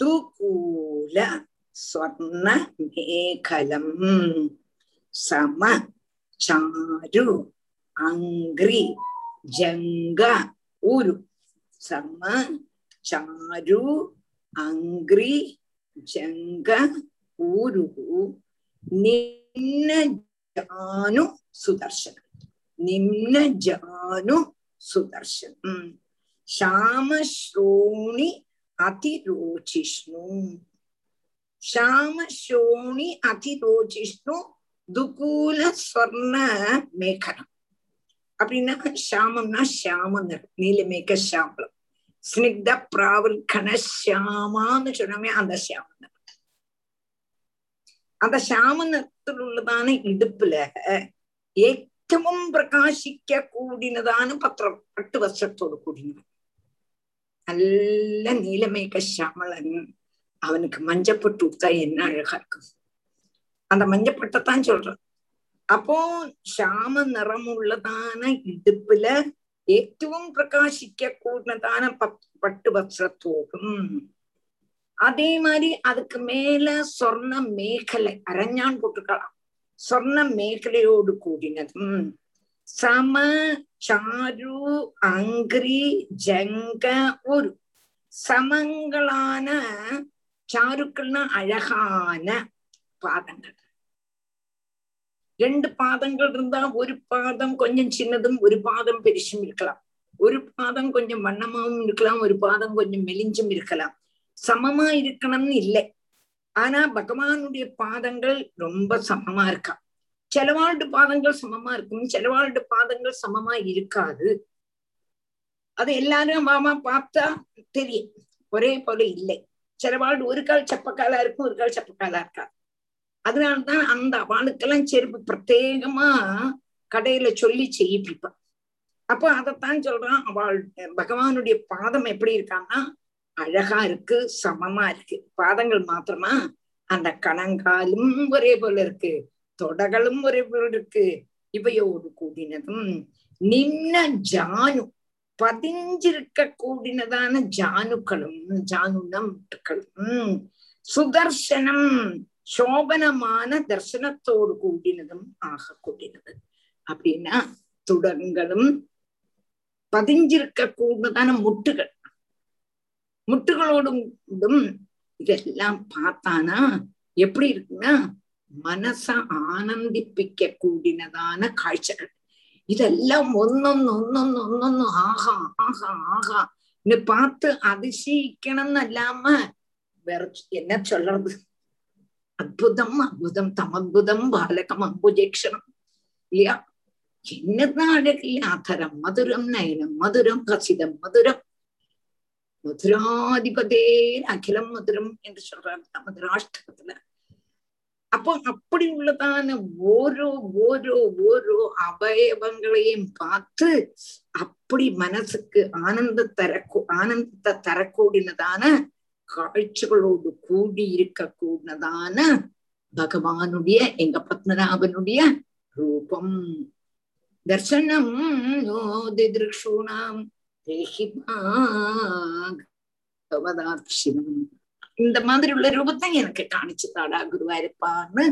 दुकूल स्वर्णमेखलम् சம சாரு அங்கிரி ஜங்க ஊரு சம சாரு அங்கிரி ஜங்க ಊರು ನಿನ್ನ ಜಾನು ಸುದರ್ಶನ ನಿನ್ನ ಜಾನು ಸುದರ್ಶನ ಹ್ಮ್ ಶ್ಯಾಮ ಶ್ರೋಣಿ ಅತಿರೋಚಿಷ್ಣು ಶ್ಯಾಮ ಶ್ರೋಣಿ ಅತಿರೋಚಿಷ್ಣು துகூல ஸ்வர்ண மேகனம் அப்படின்னா ஷாமம்னா ஷியாம நிறம் நீலமேக ஷாம்பளம் ஸ்னிக்த பிராவர்கண ஷியாமான்னு சொன்னோமே அந்த ஷியாம நிறம் அந்த ஷியாம நிறத்தில் உள்ளதான இடுப்புல ஏற்றமும் பிரகாசிக்க கூடினதான பத்திரம் பட்டு வருஷத்தோடு கூடினது. நல்ல நீலமேக ஷியாமலன் அவனுக்கு மஞ்சப்பட்டு விட்டா என்ன அழகா இருக்கும். அந்த மஞ்சப்பட்டத்தான் சொல்றேன். அப்போ ஷாம நிறமுள்ளதான இடுப்புல ஏற்றவும் பிரகாசிக்க கூடதான பட்டு வஸ்திரத்தோடும் அதே மாதிரி அதுக்கு மேல சொர்ண மேகலை அரஞ்சான் போட்டுக்கலாம் சொர்ண மேகலையோடு கூடினதும் சம சாரு அங்கிரி ஜங்க ஒரு சமங்களான சாருக்கள்னா அழகான பாதங்கள். ரெண்டு பாதங்கள் இருந்தா ஒரு பாதம் கொஞ்சம் சின்னதும் ஒரு பாதம் பெருசும் இருக்கலாம். ஒரு பாதம் கொஞ்சம் வண்ணமாவும் இருக்கலாம் ஒரு பாதம் கொஞ்சம் மெலிஞ்சும் இருக்கலாம். சமமா இருக்கணும்னு இல்லை. ஆனா பகவானுடைய பாதங்கள் ரொம்ப சமமா இருக்கா? சிலவாழ்டு பாதங்கள் சமமா இருக்கும். சிலவாழ்டு பாதங்கள் சமமா இருக்காது. அது எல்லாரும் மாமா பார்த்தா தெரியும். ஒரே போல இல்லை. சிலவாழ்டு ஒரு கால் செப்பக்காலா இருக்கும் ஒரு கால் செப்பக்காலா இருக்காது. அதனால்தான் அந்த அவளுக்கெல்லாம் செருப்பு பிரத்யேகமா கடையில சொல்லி செய்யிப்பிப்பான் அப்போ அதைத்தான் சொல்றான் அவள் பகவானுடைய பாதம் எப்படி இருக்கான்னா அழகா இருக்கு சமமா இருக்கு. பாதங்கள் மாத்திரமா அந்த கணங்காலும் ஒரே போல இருக்கு தொடகளும் ஒரே போல இருக்கு. இவையோடு கூடினதும் நின்ன ஜானு பதிஞ்சிருக்க கூடினதான ஜானுக்களும் ஜானுன முட்டுக்களும் சுதர்சனம் சோபனமான தர்சனத்தோடு கூடினதும் ஆக கூடினது அப்படின்னா துடங்களும் பதிஞ்சிருக்க கூடதான முட்டுகள் முட்டுகளோடும் இதெல்லாம் பார்த்தானா எப்படி இருக்குன்னா மனச ஆனந்திப்பிக்க கூடினதான காட்சிகள் இதெல்லாம் ஒன்னொன்னு ஒன்னொன்னு ஒன்னொன்னு ஆகா ஆகா ஆகா இன்னு பார்த்து அதிசயிக்கணும்னு அல்லாம வேற என்ன சொல்றது அற்புதம் அற்புதம் தமத்புதம் பாலகம் அம்புஜேக்ஷணம் இல்லையா என்னதான் அழகு இல்லையா மதுரம் நயனம் மதுரம் கசிதம் மதுரம் மதுராதிபதே அகிலம் மதுரம் என்று சொல்றாங்க மதுராஷ்டகத்துல அப்போ அப்படி உள்ளதான ஓரோ ஓரோ ஓரோ அவயவங்களையும் பார்த்து அப்படி மனசுக்கு ஆனந்த தரக்கூ ஆனந்தத்தை தரக்கூடினதான காட்சிகளோடு கூடி இருக்க கூடதான பகவானுடைய எங்க பத்மநாபனுடைய ரூபம் தர்சனம் நோதிதிருஷூணாம் தேஹி பகவதாட்சியம் இந்த மாதிரி உள்ள ரூபத்தை எனக்கு காணிச்சு தாடா குருவாயிருப்பான்னு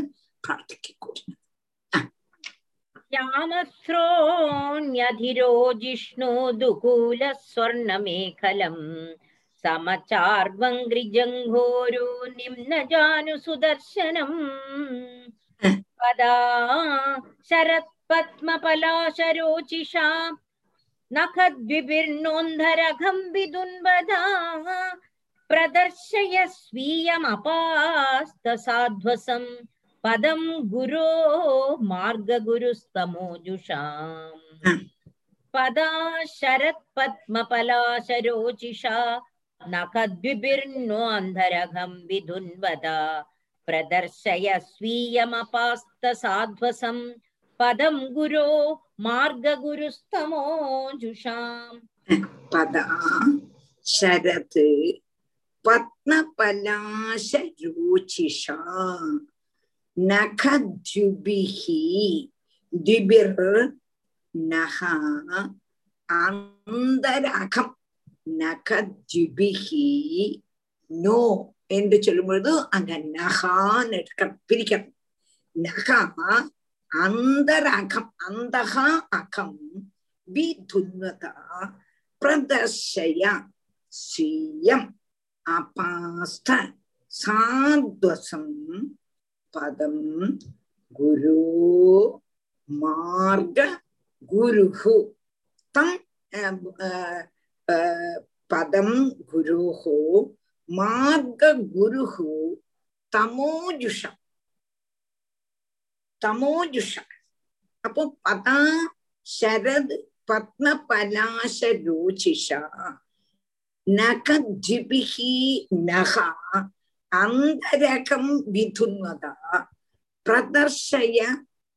பிரார்த்திக்க கூடினது श्यामस्रोण्यधिरो जिष्णो दुकूलस्वर्णमेखलम् समचार्वङ्घ्रिजङ्घोरो निम्नजानुसुदर्शनम् पदा शरत्पद्मपलाशरोचिषा नखद्विभिर्नोन्धरघं विदुन्वदा प्रदर्शय स्वीयमपास्तसाध्वसम् पदं गुरो मार्गगुरुस्तमोजुषाम् पदा शरत्पद्मपलाशरोचिषा नखद्विभिर्नोऽन्धरघं विधुन्वद प्रदर्शय स्वीयमपास्तसाध्वसं पदं गुरो मार्गगुरुस्तमोजुषाम् पदा शरत् पत्नपलाशरुचिषा नखद्युभिः द्विभिर्नः अन्तरघम् நகத்யுபிகி நோ என்று சொல்லும் பொழுது அங்க நகான் எடுக்கணும் பிரிக்கணும். நகா அந்தர் அகம் அந்தகா அகம் விதுன்வதா பிரதர்ஷய ஸ்ரீயம் அபாஸ்த சாத்வசம் பதம் குரு மார்க குருஹு தம் பதம் குருஹு மார்க குருஹு தமோஜுஷம் தமோஜுஷம் அப்போ பதா ശരത് പത്മപലാശ രോചിഷ നഖദ്വിഭിഹി നഖ അന്തരകം വിധുന്വത പ്രദർശയ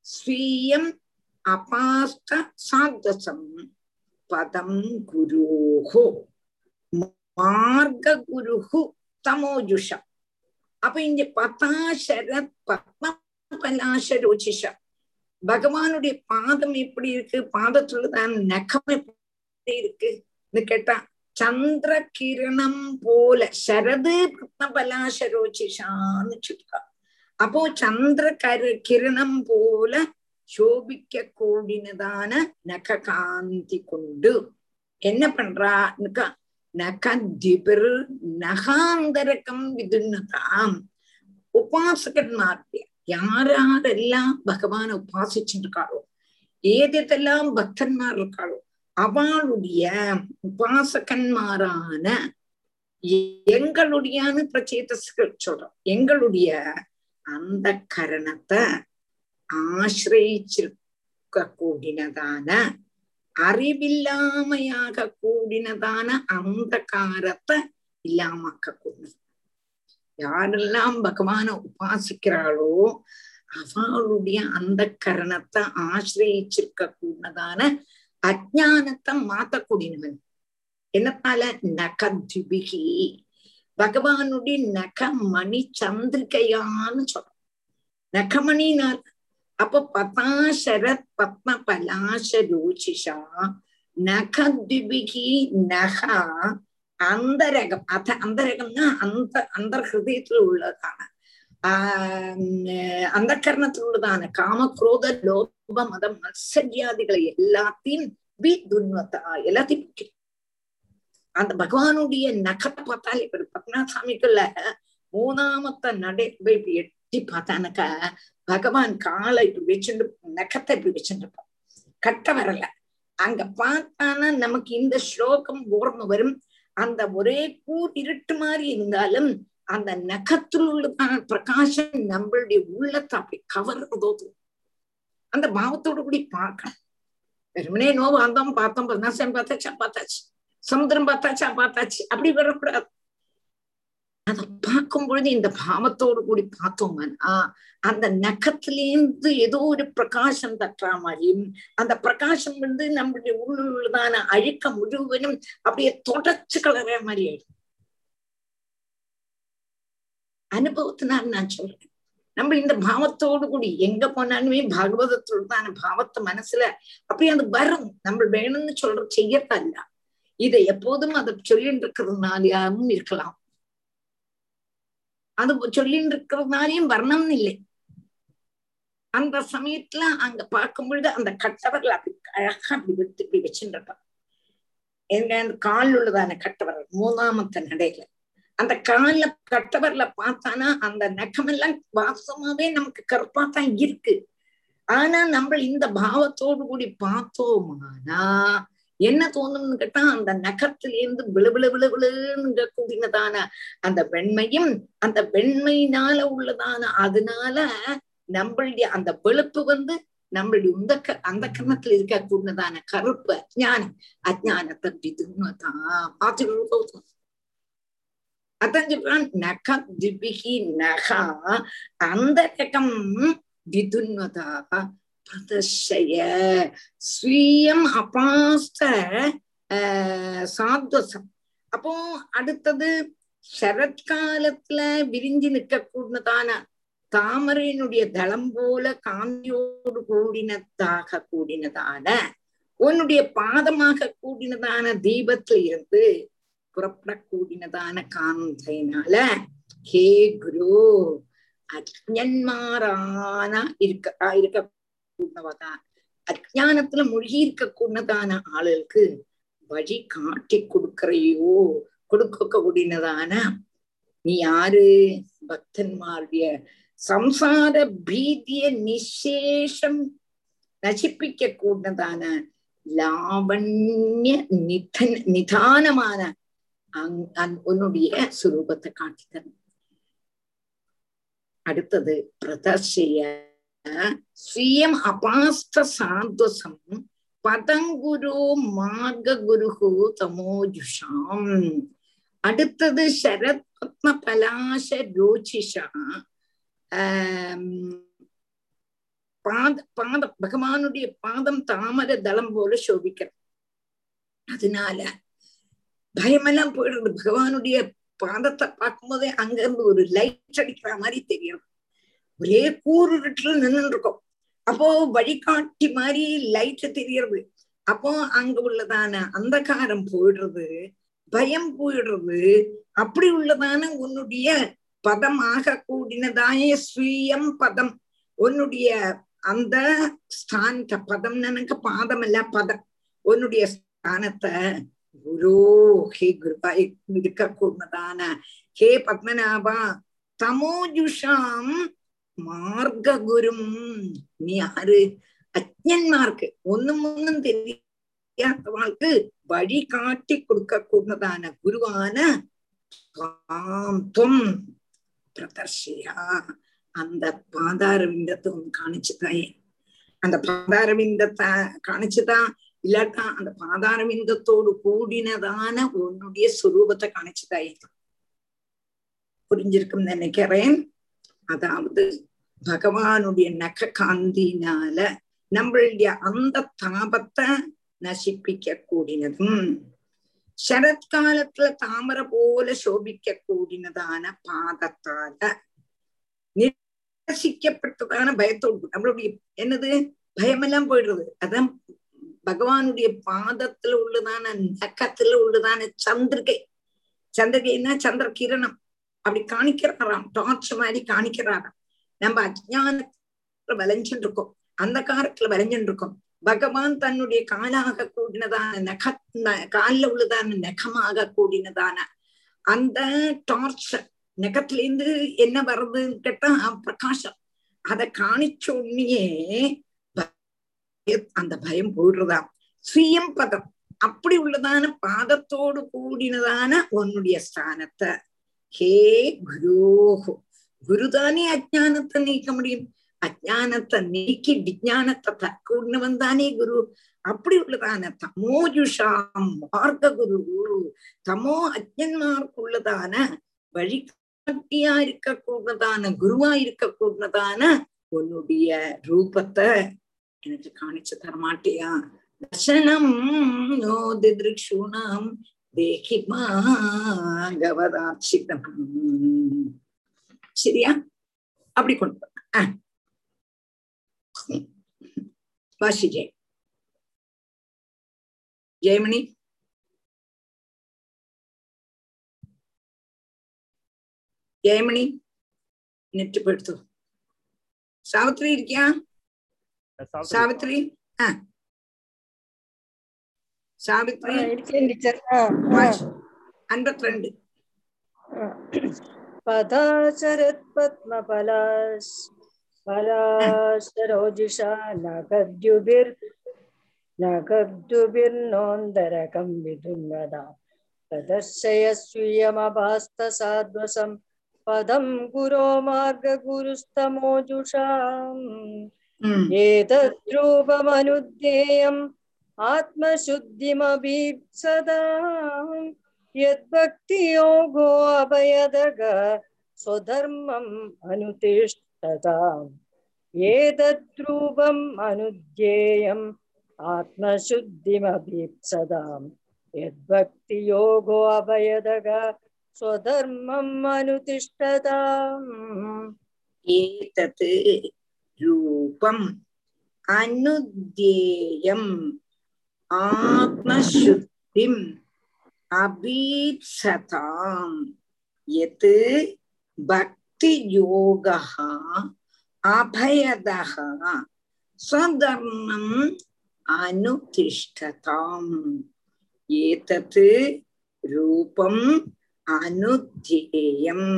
സ്വീയം അപാസ്ത സാദ്വസം பதம் குருஹோ மார்க குருஹு தமோஜுஷ அப்ப இங்க பதாசர பத்மபலாசரோச்சிஷ பகவானுடைய பாதம் எப்படி இருக்கு பாதத்துள்ளதான் நகம் எப்படி இருக்குன்னு கேட்டா சந்திர கிரணம் போல சரது பத்மபலாசரோச்சிஷான்னு சொல்லிருக்கா அப்போ சந்திர கரு கிரணம் போல சோபிக்க கூடினதான நக காந்தி கொண்டு என்ன பண்றான்னு நகதிபிர் நகாந்தரகம் விதுன்னதாம் உபாசகன்மாருடைய யாரெல்லாம் பகவான உபாசிச்சுருக்காளோ ஏதெல்லாம் பக்தன்மார் இருக்காளோ அவளுடைய உபாசகன்மாரான எங்களுடையான்னு பிரச்சேதஸ்கள் சொல்றோம் எங்களுடைய அந்த கரணத்தை ஆசிரிச்சிருக்க கூடினதான அறிவில்லாமையாக கூடினதான அந்தகாரத்தை இல்லாமக்க கூடினது யாரெல்லாம் பகவான உபாசிக்கிறாளோ அவளுடைய அந்த கரணத்தை ஆசிரியிருக்க கூடதான அஜானத்தை மாத்தக்கூடியவன் என்னத்தால நகத்விபிகி பகவானுடைய நகமணி சந்திரிகையான்னு சொல்றோம் நகமணினார் அப்ப பதாசரத் பத்ம பலாசரோச்சிஷா நகத்விபிகி நகா அந்தரகம் அத அந்தரகம்னா அந்த அந்த ஹிருதயத்துல உள்ளதான அந்த கர்ணத்தில் உள்ளதான காம குரோத லோப மத மத்சரியாதிகளை எல்லாத்தையும் பி துன்வத்தா எல்லாத்தையும் அந்த பகவானுடைய நகத்தை பார்த்தால் இப்ப பத்மநாத் சாமிக்குள்ள மூணாமத்த நடை இப்படி எட்டி பார்த்தானக்கா. பகவான் காலை இப்படி வச்சுட்டு நகத்தை இப்படி வச்சுருப்பான். கட்ட வரல. அங்க பார்த்தானா நமக்கு இந்த ஸ்லோகம் ஓர்ம வரும். அந்த ஒரே கூர் இருட்டு மாதிரி இருந்தாலும் அந்த நகத்தில் உள்ளதான பிரகாசம் நம்மளுடைய உள்ளத்தை அப்படி கவர்றதோ. அந்த பாவத்தோடு கூடி பார்க்கணும். வெறுமனே நோவு வந்தோம் பார்த்தோம் பத்னாசன் பார்த்தாச்சா பார்த்தாச்சு. சமுதிரம் பார்த்தாச்சா பார்த்தாச்சு. அப்படி வரக்கூடாது. அதை பார்க்கும் பொழுது இந்த பாவத்தோடு கூடி பார்த்தோம்னா அந்த நகத்திலேருந்து ஏதோ ஒரு பிரகாசம் தட்டுற மாதிரியும் அந்த பிரகாசம் வந்து நம்மளுடைய உள்ளதான அழுக்க முழுவதும் அப்படியே தொடச்சு கலற மாதிரி ஆயிடும். அனுபவத்தினால் நான் சொல்றேன். நம்ம இந்த பாவத்தோடு கூடி எங்க போனாலுமே பாகவதத்தோடுதான பாவத்தை மனசுல அப்படியே அது வரும். நம்ம வேணும்னு சொல்ற செய்யறதல்ல. இதை எப்போதும் அதை சொல்லிட்டு இருக்கிறதுனாலும் இருக்கலாம். அது சொல்லின்னு இருக்கிற மாதிரியும் வரணும்னு இல்லை. அந்த சமயத்துல அங்க பார்க்கும் பொழுது அந்த கட்டவர்கள் அப்படி அழகா அப்படி விட்டு இப்படி வச்சுருப்பான் எங்க அந்த கால் உள்ளதான கட்டவர்கள் மூணாமத்த நடையில. அந்த கால கட்டவர்ல பார்த்தானா அந்த நகமெல்லாம் வாசமாவே நமக்கு கருப்பா தான் இருக்கு. ஆனா நம்ம இந்த பாவத்தோடு கூடி பார்த்தோமானா என்ன தோணும்னு கேட்டா அந்த நகத்திலேருந்து விழு விழு விழு கூடினதான அந்த வெண்மையும் அந்த வெண்மையினால உள்ளதான அதனால நம்மளுடைய அந்த வெளுப்பு வந்து நம்மளுடைய உந்த அந்த கர்ணத்துல இருக்க கூடினதான கருப்பு அஜானம் அஜானத்தை விதுங்கதான் பார்த்து அதான் சொல்றான் நக திபிகி நகா அந்த ரகம் விதுன்வதா பிரதர்ஷய ஸ்வீயம் அபாஸ்த சாத்வசம். அப்போ அடுத்தது சரத்காலத்துல விரிஞ்சு நிற்க கூடதான தாமரையினுடைய தளம் போல காந்தியோடு கூடினதாக கூடினதான உன்னுடைய பாதமாக கூடினதான தீபத்துல இருந்து புறப்படக்கூடினதான காந்தையினால ஹே குரு அஜன்மாரான இருக்க இருக்க கூடவதான் அஜானத்துல மூழ்கி இருக்க கூடதான ஆளுகளுக்கு வழி காட்டி கொடுக்கறையோ? கொடுக்க கூடினதான நீ யாரு? பக்தன்மாருடைய சம்சார பீதிய நிசேஷம் நசிப்பிக்க கூடதான லாவண்ய நிதன் நிதானமான உன்னுடைய சுரூபத்தை காட்டித்தரும். அடுத்தது பிரதர்ஷய ஸ்வீயம் அபாஸ்த சாத்வசம் பதங்குரு மார்க குருகு தமோஜுஷாம். அடுத்தது சரத் பத்ம பலாச ரோச்சிஷா பாத பாத பகவானுடைய பாதம் தாமர தளம் போல சோபிக்கிறது அதனால பயமெல்லாம் போயிடுறது பகவானுடைய பாதத்தை பார்க்கும்போதே அங்கிருந்து ஒரு லைட் அடிக்கிற மாதிரி தெரியும். ஒரே கூறுட்டுல நின்று இருக்கோம் அப்போ வழிகாட்டி மாதிரி லைட் தெரியறது. அப்போ அங்க உள்ளதான அந்தகாரம் போயிடுறது. பயம் போயிடுறது. அப்படி உள்ளதான உன்னுடைய பதமாக கூடினதாய ஸ்வீயம் பதம். உன்னுடைய அந்த ஸ்தானத்தை பதம் எனக்கு பாதம் அல்ல பதம். உன்னுடைய ஸ்தானத்தை குரு ஹே குருபாய் இருக்க கூடதான ஹே பத்மநாபா தமோஜுஷாம் മാർഗഗുരും നീ ആര് അജ്ഞന്മാർക്ക് ഒന്നും ഒന്നും தெரியாதவாழ்க்கு வழி காட்டி கொடுக்க கூடதான குருவான பிரதர்ஷியா அந்த பாதாரவிந்தத்தை ஒண்ணு காணிச்சுதாயே. அந்த பாதாரவிந்தத்தை காணிச்சுதான் இல்லாட்டா அந்த பாதாரவிந்தத்தோடு கூடினதான உன்னுடைய சுரூபத்தை காணிச்சுதாயே. புரிஞ்சிருக்கும் நினைக்கிறேன். அதாவது பகவானுடைய நக காந்தினால நம்மளுடைய அந்த தாபத்தை நசிப்பிக்க கூடினதும் சரத்காலத்துல தாமரை போல சோபிக்க கூடினதான பாதத்தால நிரசிக்கப்பட்டதான பயத்தோடு நம்மளுடைய என்னது? பயமெல்லாம் போயிடுறது. அதான் பகவானுடைய பாதத்துல உள்ளதான நகத்துல உள்ளதான சந்திரிகை. சந்திரிகைன்னா சந்திர கிரணம். அப்படி காணிக்கிறாராம். டார்ச் மாதிரி காணிக்கிறாராம். நம்ம அஜானத்துல வளைஞ்சுட்டு இருக்கோம் அந்த காலத்துல வளைஞ்சுட்டு இருக்கோம் பகவான் தன்னுடைய காலாக கூடினதான நக காலில் உள்ளதான நகமாக கூடினதான அந்த டார்ச் நகத்திலேருந்து என்ன வருதுன்னு கேட்டா பிரகாசம். அதை காணிச்ச உடனேயே அந்த பயம் போயிடுறதாம். சுயம் பதம். அப்படி உள்ளதான பாதத்தோடு கூடினதான உன்னுடைய ஸ்தானத்தை. ஹே குருஹோ. குருதானே அஜானத்தை நீக்க முடியும் அஜானத்தை நீக்கி விஜானத்தை தற்கூடினவன் தானே குரு அப்படி உள்ளதான தமோஜுஷாம் மார்க்க குரு தமோ அஜன்மார்க்குள்ளதான வழிகாட்டியா இருக்க கூடதான குருவா இருக்க கூடதான உன்னுடைய ரூபத்தை எனக்கு காணிச்சு தரமாட்டியா தர்சனம் நோ திதிருக்ஷூணாம் தேகி மாகவதாட்சிதம் சரியா? அப்படி கொண்டு போன வாசி ஜெய் ஜெயமணி. ஜெயமணி நெட்டு படுத்து. சாவித்ரி இருக்கியா? சாவித்ரி ஆ. சாவித்ரி அன்பத்தி ரெண்டு पदाचरत्पद्मफलास् फलाश्चरोजिषा नगद्युभिर् नगद्युभिर्नोन्दरकं विदुन्वदा प्रदर्शय स्वीयमभास्तसाध्वसं पदं गुरो मार्गगुरुस्तमोजुषाम् hmm. एतद्रूपमनुध्येयम् आत्मशुद्धिमभि सदा यद्भक्तियोगो अभयदर्ग स्वधर्मम् अनुतिष्ठताम् एतद्रूपम् अनुध्येयम् आत्मशुद्धिमभीप्सदाम् यद्भक्तियोगो अभयदग स्वधर्मम् अनुतिष्ठताम् एतत् रूपम् अनुध्येयम् आत्मशुद्धिम् அபீப்சதாம் எது பக்தி யோகா அபயதா ஸ்வதர்மம் அனுதிஷ்டதாம். ஏதத் ரூபம் அனுத்தேயம்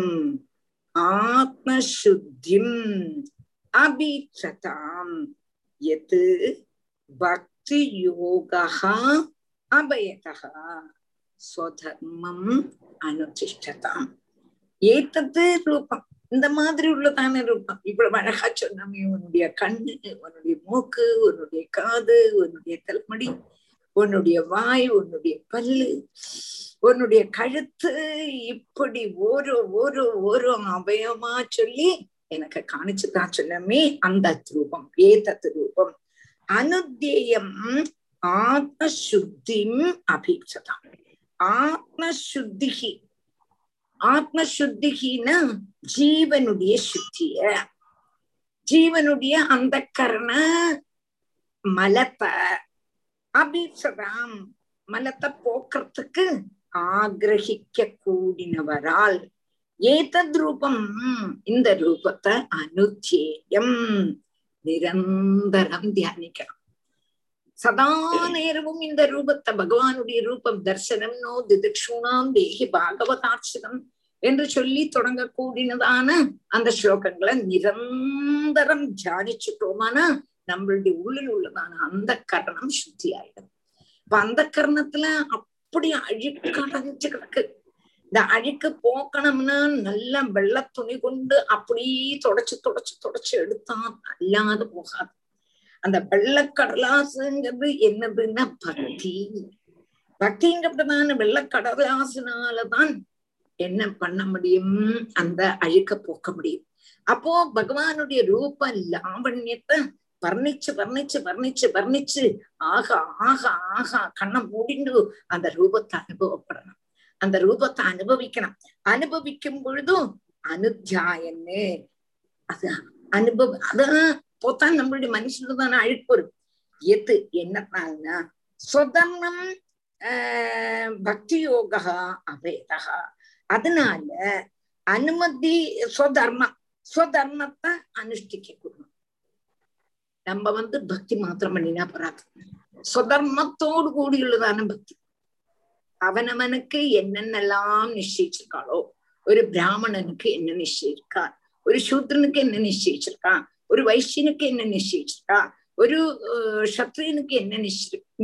ஆத்மசுத்திம் அபீப்சதாம் எது பக்தி யோகா அபயதா സ്വധർമ്മം അനുധിഷ്ഠതാം ஏத்தது ரூபம். இந்த மாதிரி உள்ளதான ரூபம். இவ்வளவு அழகா சொன்னமே உன்னுடைய கண்ணு உன்னுடைய மூக்கு உன்னுடைய காது உன்னுடைய தலைமுடி உன்னுடைய வாய் உன்னுடைய பல்லு உன்னுடைய கழுத்து இப்படி ஒரு ஒரு ஒரு அபயமா சொல்லி எனக்கு காணிச்சுதான் சொன்னமே அந்த ரூபம் ஏதத் ரூபம். அனுத்தேயம் ஆத்மசுத்திம் அபீட்சதாம் ஆத்மசுத்திகி. ஆத்மசுத்திகின்னா ஜீவனுடைய சுத்திய. ஜீவனுடைய அந்த கரண மலத்தை. அபீட்சதாம் மலத்தை போக்குறதுக்கு ஆகிரகிக்க கூடினவரால் ஏதத் ரூபம் இந்த ரூபத்தை அனுச்சேயம். நிரந்தரம் தியானிக்கணும். சதா நேரமும் இந்த ரூபத்தை பகவானுடைய ரூபம் தர்சனம் நோ திதிக்ஷூணாம் தேகி பாகவதாட்சிதம் என்று சொல்லி தொடங்க கூடினதான அந்த ஸ்லோகங்களை நிரந்தரம் தியானிச்சுட்டோமானா நம்மளுடைய உள்ளில் உள்ளதான அந்த கரணம் சுத்தி ஆயிடும் இப்ப அந்த கரணத்துல அப்படி அழுக்கு அழுக்கடைஞ்சு கிடக்கு. இந்த அழுக்கு போக்கணும்னா நல்ல வெள்ள துணி கொண்டு அப்படி தொடச்சு தொடச்சு தொடச்சு எடுத்தா அல்லாது போகாது. அந்த வெள்ளக்கடலாசுங்கிறது என்னதுன்னா பக்தி பக்திங்கிறதுனால வெள்ளக்கடலாசுனாலதான் என்ன பண்ண முடியும்? அந்த அழுக்க போக்க முடியும். அப்போ பகவானுடைய ரூப லாவண்யத்தை வர்ணிச்சு வர்ணிச்சு வர்ணிச்சு வர்ணிச்சு ஆக ஆக ஆகா கண்ணை மூடிண்டு அந்த ரூபத்தை அனுபவப்படணும். அந்த ரூபத்தை அனுபவிக்கணும். அனுபவிக்கும் பொழுதும் அனுத்தியாயன்னு அது அனுபவ அதான் அப்போத்தான் நம்மளுடைய மனசுலதான அழுப்பு இருக்கு எது என்னத்தால்னா சுதர்ணம் பக்தி யோகா அபேதா அதனால அனுமதி சுதர்மம். சுதர்மத்தை அனுஷ்டிக்க கூடும் நம்ம வந்து பக்தி மாத்திரம் பண்ணினா போறாது. சுதர்மத்தோடு கூடியுள்ளதான பக்தி. அவனவனுக்கு என்னென்னலாம் நிச்சயிச்சிருக்காளோ ஒரு பிராமணனுக்கு என்ன நிச்சயிருக்கான் ஒரு சூத்ரனுக்கு என்ன நிச்சயிச்சிருக்கான் ഒരു വൈശ്യനൊക്കെ എന്നെ നിശ്ചയിച്ചിട്ടാ ஒரு சத்ரியனுக்கு என்ன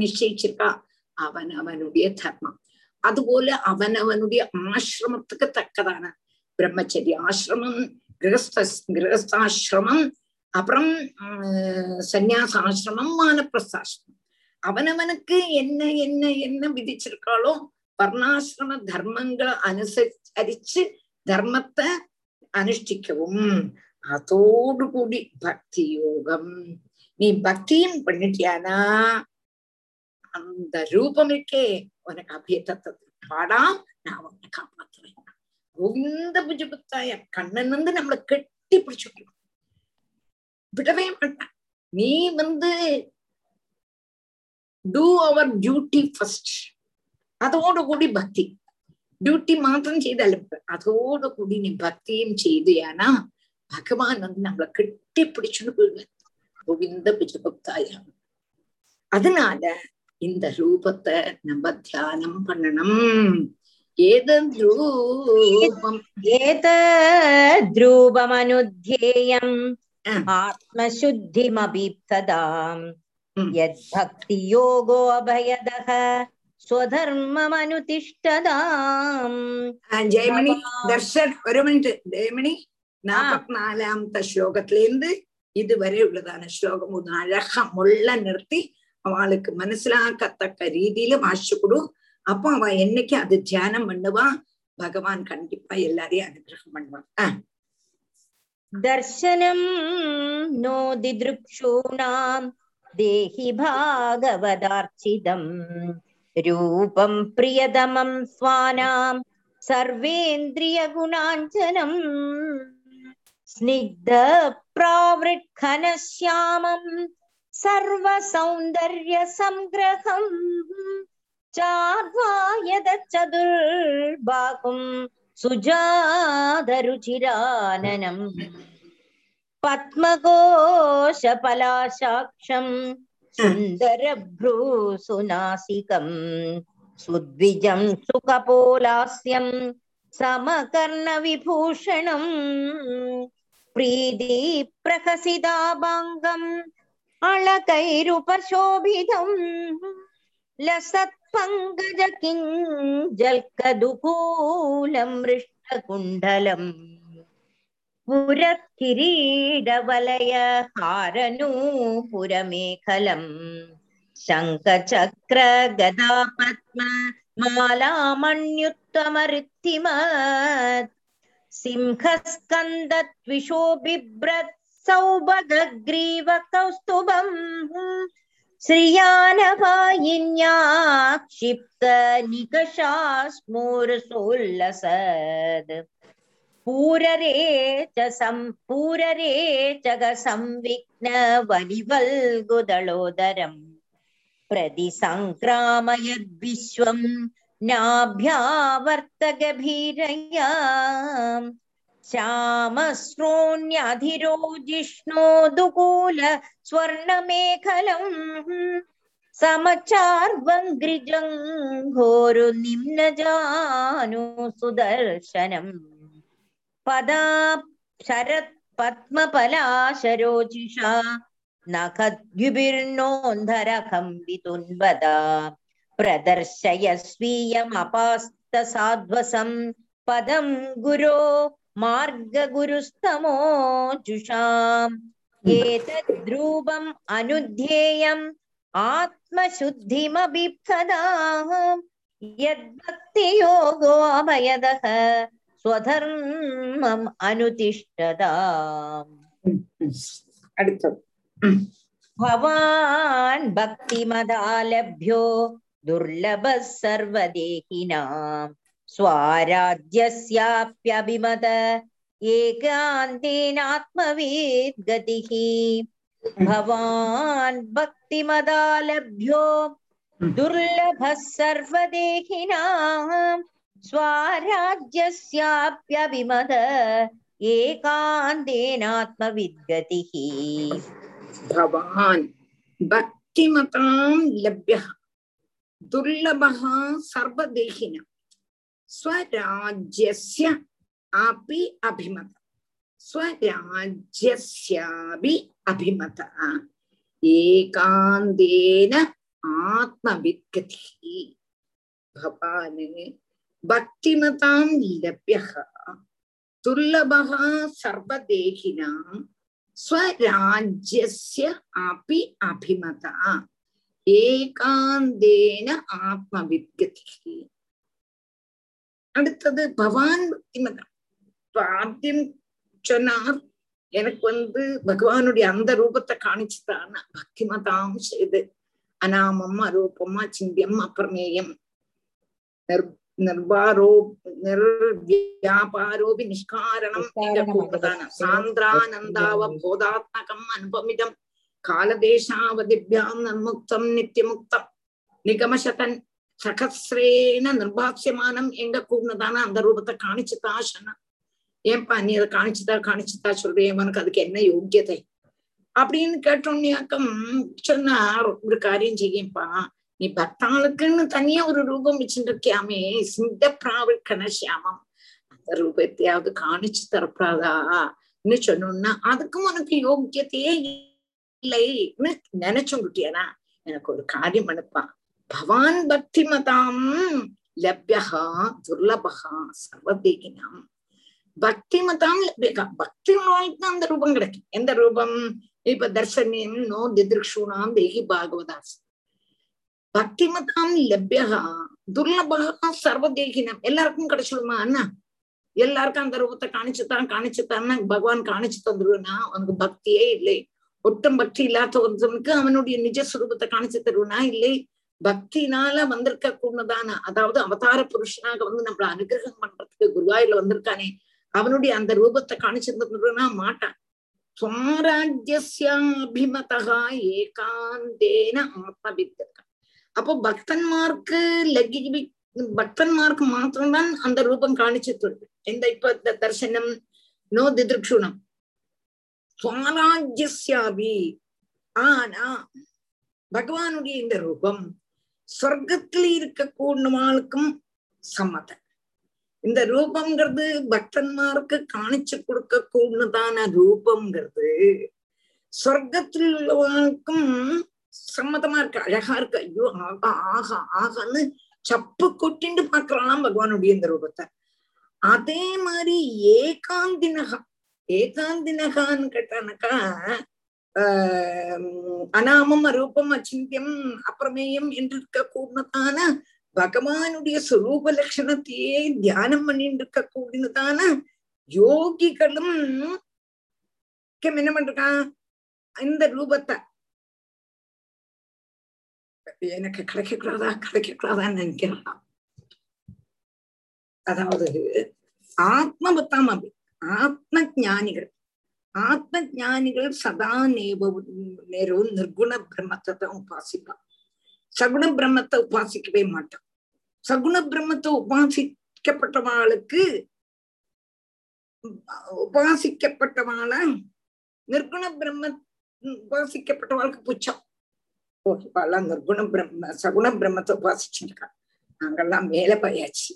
நிச்சயிச்சிருக்கா அவன் அவனுடைய தர்மம் அதுபோல அவன் அவனுடைய ஆசிரமத்துக்கு தக்கதான பிரம்மச்சரிய ஆசிரமம் கிரகஸ்த கிரகஸ்தாசிரமம் அப்புறம் சந்நியாசாசிரமம் வானப்பிரஸ்தாசிரமம் அவனவனுக்கு என்ன என்ன என்ன விதிச்சிருக்காளோ வர்ணாசிரம தர்மங்களை அனுசரிச்சு தர்மத்தை அனுஷ்டிக்கவும் அதோடு கூடி பக்தி யோகம் நீ பக்தியும் பண்ணிட்டியானா அந்த ரூபம் இருக்கே உனக்கு அபியத்தத்தை பாடா நான் உன்னை காப்பாத்துவேன் கோவிந்த புஜபுத்தாய கண்ணன் வந்து நம்மளை கெட்டி பிடிச்சு விடவே மாட்டான் நீ வந்து டூ அவர் டியூட்டி ஃபர்ஸ்ட் അതോടു കൂടി ഭക്തി ഡ്യൂട്ടി മാത്രം ചെയ്താൽ അതോടു കൂടി നീ ഭക്തിയും ചെയ്തിയാനാ ഭഗവാൻ അന്ന് നമ്മളെ കെട്ടിപ്പിടിച്ചുകൊണ്ട് പോയിടുവാൻ ഗോവിന്ദ ഭുജഭക്തായാണ് அதனால இந்த ரூபத்தை நம்ம தியானம் பண்ணணும் ஏதூபம் ஏதூபமனுத்யேயம் ஆத்மசுத்திமபீப்ததாம் யத் பக்தி யோகோ அபயதஹ ஸ்வதர்மமனுதிஷ்டதாம் ஜெயமணி தர்ஷன் ஒரு மினிட் ஜெயமணி நாற்பத்தி நாலாமத்த ஸ்லோகத்திலேருந்து இதுவரை உள்ளதான ஸ்லோகம் ஒன்று அழகா முள்ள நிறுத்தி அவளுக்கு மனசிலாக்கத்தக்க ரீதியில வாசிச்சு கொடு அப்போ அவ என்னைக்கு அது தியானம் பண்ணுவா பகவான் கண்டிப்பா எல்லாரையும் அனுகிரகம் பண்ணுவான் தர்சனம் நோதி திருப்ஷூணாம் தேஹி பாகவதார்ச்சிதம் ரூபம் பிரியதமம் சுவானாம் சர்வேந்திரிய सर्वेन्द्रियगुणाञ्जनम् स्निग्धप्रावृट्खनश्यामम् सर्वसौन्दर्यसङ्ग्रहम् चार्वायदचतुर्बाहुम् सुजातरुचिराननम् पद्मकोशपलाशाक्षम् सुन्दरभ्रूसुनासिकम् सुद्विजं सुकपोलास्यं समकर्णविभूषणम् പ്രീതി പ്രഹസിതാഭാംഗം അളകൈരുപശോഭിതം ലസത്പങ്കജ കിഞ്ചൽക്കതുകൂലം മൃഷ്ടകുണ്ടലം പുരക്കിരീടവലയഹാരനൂപുരമേഖലം ശംഖചക്ര ഗദാപത്മ മാലാമണ്യുത്തമ ഋത്തിമത് सिंहस्कन्दत्विषो बिभ्रत् सौभगग्रीव कौस्तुभम् श्रियानवायिन्या क्षिप्त निकषास्मूर्सोल्लसद् पूररे च सं पूररे च संविघ्न वलिवल्गुदलोदरम् प्रतिसङ्क्रामयद्विश्वम् नाभ्यावर्तगभीरया श्यामश्रोण्यधिरो जिष्णोदुकूल स्वर्णमेखलम् समचार्वङ्घ्रिजङ्घोरु निम्नजानु सुदर्शनम् पदा शरत् पद्मपलाशरोचिषा नखद्युभिर्नोन्धरकम्बितुन्वदा प्रदर्शय स्वीयम् स्वीयमपास्तसाध्वसं पदं गुरो मार्गगुरुस्तमो जुषाम् एतद्रूपम् अनुध्येयम् आत्मशुद्धिमभिप्सदा यद्भक्तियोगो अभयदः स्वधर्मम् अनुतिष्ठदाम् भवान् भक्तिमदालभ्यो दुर्लभः सर्वदेहिनाम् स्वाराज्यस्याप्यभिमत एकान्तेनात्मवेद् गतिः भवान् भक्तिमदालभ्यो दुर्लभः सर्वदेहिनाम् स्वाराज्यस्याप्यभिमत एकान्तेनात्मविद्गतिः। भवान् भक्तिमतां लभ्यः। दुर्लभः सर्वदेहिनः स्वराज्यस्य अपि अभिमत। स्वराज्यस्यापि अभिमत। एकान्तेन आत्मविद्गतिः। भवान् भक्तिमतां लभ्यः। दुर्लभः ஏகாந்தேன ஆத்மவித்கதி அடுத்தது பவான் பக்திமதம் இப்ப ஆദ്യം சொன்னார். எனக்கு வந்து பகவானுடைய அந்த ரூபத்தை காணிச்சுதான். பக்திமதாம் செய்து. அனாமம் அரூபம் அச்சிந்தியம் அப்பிரமேயம். நிர் நிர்வாரோ நிர்வியாபாரோபி நிஷ்காரணம். சாந்திரானந்தாவ போதாத்மகம் அனுபமிதம். காலதேசாவதிபியாம் நன்முக்தம் நித்தியமுக்தம் நிகமசதன் சகசிரேன நிர்பாசியமானம் எங்க கூடதான அந்த ரூபத்தை காணிச்சுதா சொன்ன ஏன்பா நீ அதை காணிச்சுதா காணிச்சுதா சொல்றேன் உனக்கு அதுக்கு என்ன யோக்கியதை? அப்படின்னு கேட்டோன்னியாக்கம் சொன்னா ஒரு காரியம் செய்யப்பா நீ பக்தாளுக்குன்னு தனியா ஒரு ரூபம் வச்சுருக்கியாமே சிந்த பிராவல் கனசியாமம் அந்த ரூபத்தையாவது காணிச்சு தரப்படாதான்னு சொன்னோம்னா அதுக்கும் உனக்கு யோக்கியத்தையே இல்லைன்னு நினைச்சுட்டியானா எனக்கு ஒரு காரியம் அனுப்பான் பவான் பக்தி மதாம் லப்யகா துர்லபகா சர்வதேகினாம். பக்தி மதாம் லப்யகா பக்தி தான் அந்த ரூபம் கிடைக்கும். எந்த ரூபம்? இப்ப தர்சனியம் நோ திதிருஷூனாம் தேகி பாகவதாஸ். பக்தி மதாம் லப்யகா துர்லபகா சர்வதேகினம். எல்லாருக்கும் கிடைச்சிடுமா அண்ணா? எல்லாருக்கும் அந்த ரூபத்தை காணிச்சுத்தான் காணிச்சுத்தான்னு பகவான் காணிச்சு தந்துருவனா உனக்கு பக்தியே இல்லை. ஒட்டம் பற்றி இல்லாத ஒருத்தனுக்கு அவனுடைய நிஜ சுரூபத்தை காணிச்சு தருவனா? இல்லை. பக்தினால வந்திருக்க கூடதான? அதாவது அவதார புருஷனாக வந்து நம்மள அனுகிரகம் பண்றதுக்கு குருவாயில வந்திருக்கானே. அவனுடைய அந்த ரூபத்தை காணிச்சிருந்தா மாட்டான். சுவாராஜ்யபிமதா ஏகாந்தேன ஆத்மவித்தம் அப்போ பக்தன்மார்க்கு லகி பக்தன்மார்க்கு மாத்திரம்தான் அந்த ரூபம் காணிச்சு தருது. இந்த இப்ப இந்த தர்சனம்? நோ திதிருக்ஷுணம். சுவாராஜ்யபி ஆனா பகவானுடைய இந்த ரூபம் சொர்க்கத்துல இருக்கக்கூடியவாளுக்கும் சம்மதம். இந்த ரூபம்ங்கிறது பக்தன்மாருக்கு காணிச்சு கொடுக்க கூடதான ரூபம்ங்கிறது சொர்க்கத்தில் உள்ளவாளுக்கும் சம்மதமா இருக்கு. அழகா இருக்கு. ஐயோ ஆகா ஆகா ஆகான்னு சப்பு கொட்டிண்டு பாக்குறான் பகவானுடைய இந்த ரூபத்தை. அதே மாதிரி ஏகாந்தினகா ஏகாந்தினகான்னு கேட்டானாக்கா அனாமம் அரூபம் அச்சிந்தியம் அப்பிரமேயம் என்று இருக்க கூடதான பகவானுடைய சுரூப லட்சணத்தையே தியானம் பண்ணிட்டு இருக்க கூடினதான யோகிகளும் என்ன பண்றான் இந்த ரூபத்தை எனக்கு கிடைக்கக்கூடாதா கிடைக்கக்கூடாதான்னு நினைக்கிறான் அதாவது ஆத்மபத்தாம் அப்படி ஆத்ம ஞானிகள் ஆத்ம ஞானிகள் சதா நேப நிர்குண பிரம்மத்தை தான் உபாசிப்பான் சகுண பிரம்மத்தை உபாசிக்கவே மாட்டான் சகுண பிரம்மத்தை உபாசிக்கப்பட்டவாளுக்கு உபாசிக்கப்பட்டவாள நிர்குண பிரம்ம உபாசிக்கப்பட்டவாளுக்கு புச்சம் ஓ நிர்குண பிரம்ம சகுண பிரம்மத்தை உபாசிச்சிருக்கா நாங்கெல்லாம் மேல போயாச்சு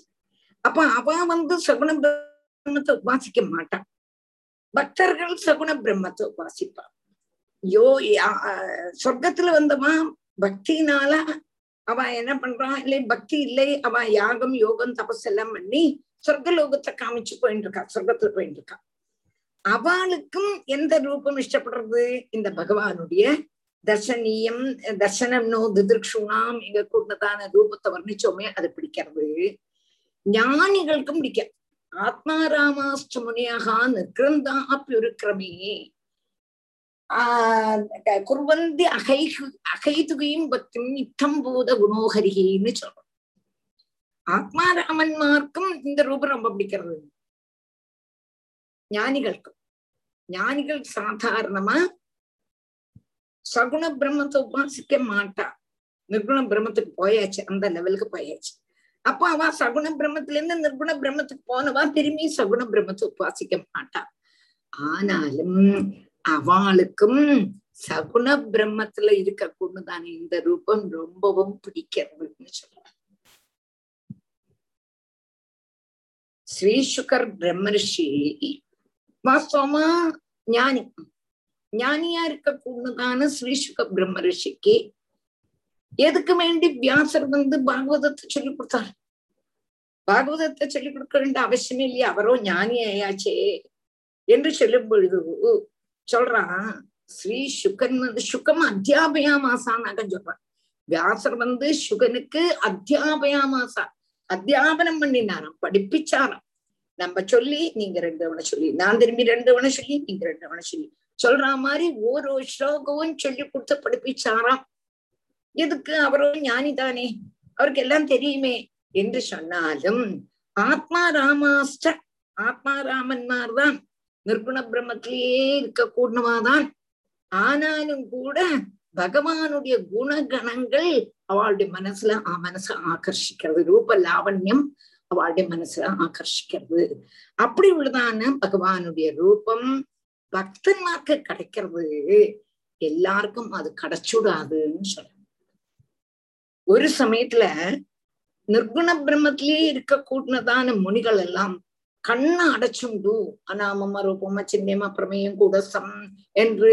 அப்ப அவ வந்து சகுண பிரம்மத்தை உபாசிக்க மாட்டான். பக்தர்கள் சகுண பிரம்மத்தை உபாசிப்பான் யோ சொர்க்கத்துல வந்தவா பக்தினால அவ என்ன பண்றான் இல்லை பக்தி இல்லை அவ யாகம் யோகம் தபஸ் எல்லாம் பண்ணி சொர்க்க லோகத்தை காமிச்சு போயிட்டு இருக்கா சொர்க்கத்துல போயிட்டு இருக்கா. அவளுக்கும் எந்த ரூபம் இஷ்டப்படுறது? இந்த பகவானுடைய தர்சனீயம் தர்சனம்னோ திதிர்ஷுணாம் எங்க கூடதான ரூபத்தை வர்ணிச்சோமே அது பிடிக்கிறது. ஞானிகளுக்கும் பிடிக்க ஆத்மாராமாஷ்ட முனியாக நிகிருந்தா அப்பியுருக்கிரமே குர்வந்தி அகை அகைதுகையும் பக்தியும் யுத்தம் போத குணோகரிகின்னு சொல்றோம். ஆத்மாராமன்மார்க்கும் இந்த ரூபம் ரொம்ப பிடிக்கிறது. ஞானிகளுக்கும். ஞானிகள் சாதாரணமா சகுண பிரம்மத்தை உபாசிக்க மாட்டா. நிர்குண பிரம்மத்துக்கு போயாச்சு அந்த லெவலுக்கு போயாச்சு. அப்ப அவ சகுண பிரம்மத்துல இருந்து நிர்குண பிரம்மத்துக்கு போனவா திரும்பி சகுண பிரம்மத்தை உபாசிக்க மாட்டா. ஆனாலும் அவளுக்கும் சகுண பிரம்மத்துல இருக்க கொண்டுதான் இந்த ரூபம் ரொம்பவும் பிடிக்கிறதுன்னு சொல்றாங்க ஸ்ரீசுகர் பிரம்மரிஷி வாஸ்தவமா ஞானி ஞானியா இருக்க கூடதான ஸ்ரீசுக பிரம்மரிஷிக்கு எதுக்கு வேண்டி வியாசர் வந்து பாகவதத்தை சொல்லி கொடுத்தார்? பாகவதத்தை சொல்லிக் கொடுக்க வேண்டிய அவசியமே இல்லையா அவரோ ஞானி ஆயாச்சே என்று சொல்லும் பொழுது சொல்றான் ஸ்ரீ சுகன் வந்து சுகம் அத்தியாபயாமாசான்னாக சொல்றான். வியாசர் வந்து சுகனுக்கு அத்தியாபயாமாசா அத்தியாபனம் பண்ணினாராம் படிப்பிச்சாராம். நம்ம சொல்லி நீங்க ரெண்டு தவணை சொல்லி நான் திரும்பி ரெண்டு தவணை சொல்லி நீங்க ரெண்டு தவணை சொல்லி. சொல்ற மாதிரி ஒரு ஸ்லோகமும் சொல்லி கொடுத்து படிப்பிச்சாராம். எதுக்கு? அவரும் ஞானிதானே. அவருக்கு எல்லாம் தெரியுமே என்று சொன்னாலும் ஆத்மா ராமாஸ்ட ஆத்மா ராமன்மார் தான் நிர்குண பிரம்மத்திலேயே இருக்க கூடணுமாதான் ஆனாலும் கூட பகவானுடைய குணகணங்கள் அவளுடைய மனசுல ஆ மனசை ஆகர்ஷிக்கிறது. ரூப லாவண்யம் அவளுடைய மனசுல ஆகர்ஷிக்கிறது. அப்படி உள்ளதான பகவானுடைய ரூபம் பக்தன்மார்க்கு கிடைக்கிறது. எல்லாருக்கும் அது கிடைச்சுடாதுன்னு சொல்ற ஒரு சமயத்துல நிர்குண பிரம்மத்திலேயே இருக்க கூட்டினதான முனிகள் எல்லாம் கண்ணை அடைச்சுண்டு அனாமம ரூபம சின்னம பிரமேயம் கூடசம் என்று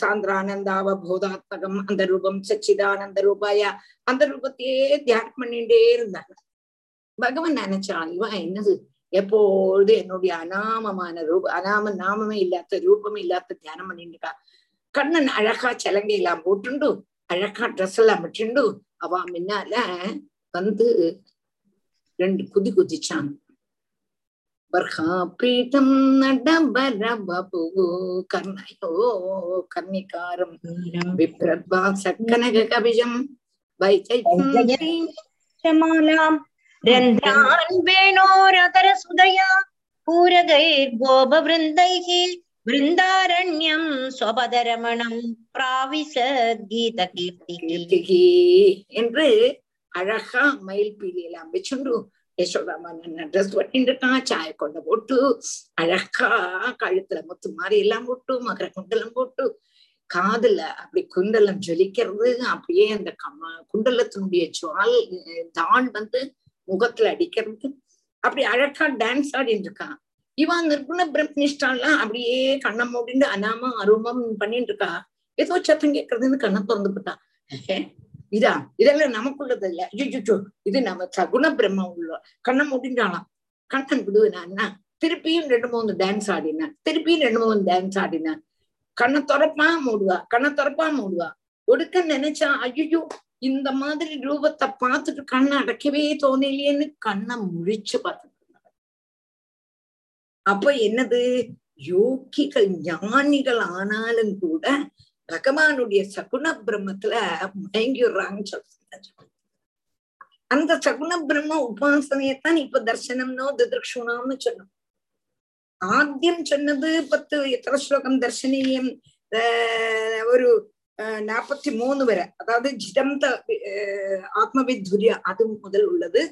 சாந்திரானந்தாவ போதாத்மகம் அந்த ரூபம் சச்சிதானந்த ரூபாயா அந்த ரூபத்தையே தியானம் பண்ணிட்டே இருந்தாங்க. பகவான் நினைச்சான் இவன் என்னது? எப்பொழுது என்னுடைய அனாமமான ரூப அனாம நாமமே இல்லாத ரூபம் இல்லாத தியானம் பண்ணிட்டு இருக்கா? கண்ணன் அழகா சலங்கை எல்லாம் போட்டுண்டு அழகா ட்ரெஸ் எல்லாம் விட்டுண்டு அவ முன்னால வந்து ரெண்டு குதி குதிச்சான் பர்ஹாபீட்டம் நடபரபபு கர்ணயோ கர்ணிகாரம் விப்ரத்வாச கனக கபிஜம் வைஜயமாலாம் ரந்த்ரான் வேணோரதர சுதயா பூரகைர் கோப விருந்தைகி വൃന്ദാരണ്യം സ്വപദരമണം പ്രാവിശദ്ഗീതകീർത്തികി என்று அழகா மயில் பீலியெல்லாம் வச்சுண்டு யசோதாமன் ட்ரெஸ் பண்ணிட்டுட்டான் சாய கொண்ட போட்டு அழகா கழுத்துல முத்து மாதிரி எல்லாம் போட்டு மகர குண்டலம் போட்டு காதுல அப்படி குண்டலம் ஜொலிக்கிறது அப்படியே அந்த கமா குண்டலத்தினுடைய ஜுவால் தான் வந்து முகத்துல அடிக்கிறது அப்படி அழகா டான்ஸ் ஆடிட்டு இருக்கான் இவன் நிர்குண பிரம்மனிஷ்டாலாம் அப்படியே கண்ணை மூடிண்டு அனாம அருமம் பண்ணிட்டு இருக்கா ஏதோ சத்தம் கேட்கறதுன்னு கண்ணை திறந்து போட்டா. இதா இதெல்லாம் நமக்குள்ளது இல்ல. ஐயோ இது நம்ம சகுண பிரம்ம உள்ள. கண்ணை மூடிண்டாளாம் கண்ணன் விடுவேனா திருப்பியும் ரெண்டு மூணு டான்ஸ் ஆடினா. திருப்பியும் ரெண்டு மூணு டான்ஸ் ஆடினா. கண்ணை துறப்பா மூடுவா கண்ணை துறப்பா மூடுவா. ஒடுக்க நினைச்சா ஐயோ இந்த மாதிரி ரூபத்தை பார்த்துட்டு கண்ணை அடைக்கவே தோணலையேன்னு கண்ணை முழிச்சு பார்த்து அப்ப என்னது? யோகிகள் ஞானிகள் ஆனாலும் கூட பகவானுடைய சகுண பிரம்மத்துல மயங்கிடுறாங்கன்னு சொல்றாங்க. அந்த சகுண பிரம்ம உபாசனையத்தான் இப்ப தர்சனம்னோ திதிருஷுணம்னு சொன்னோம். ஆத்தியம் சொன்னது பத்து எத்தனை ஸ்லோகம் தர்சனீயம்? ஒரு நாற்பத்தி மூணு வரை. அதாவது ஜிடம்த ஆத்மவிதுரிய அது முதல் உள்ளது.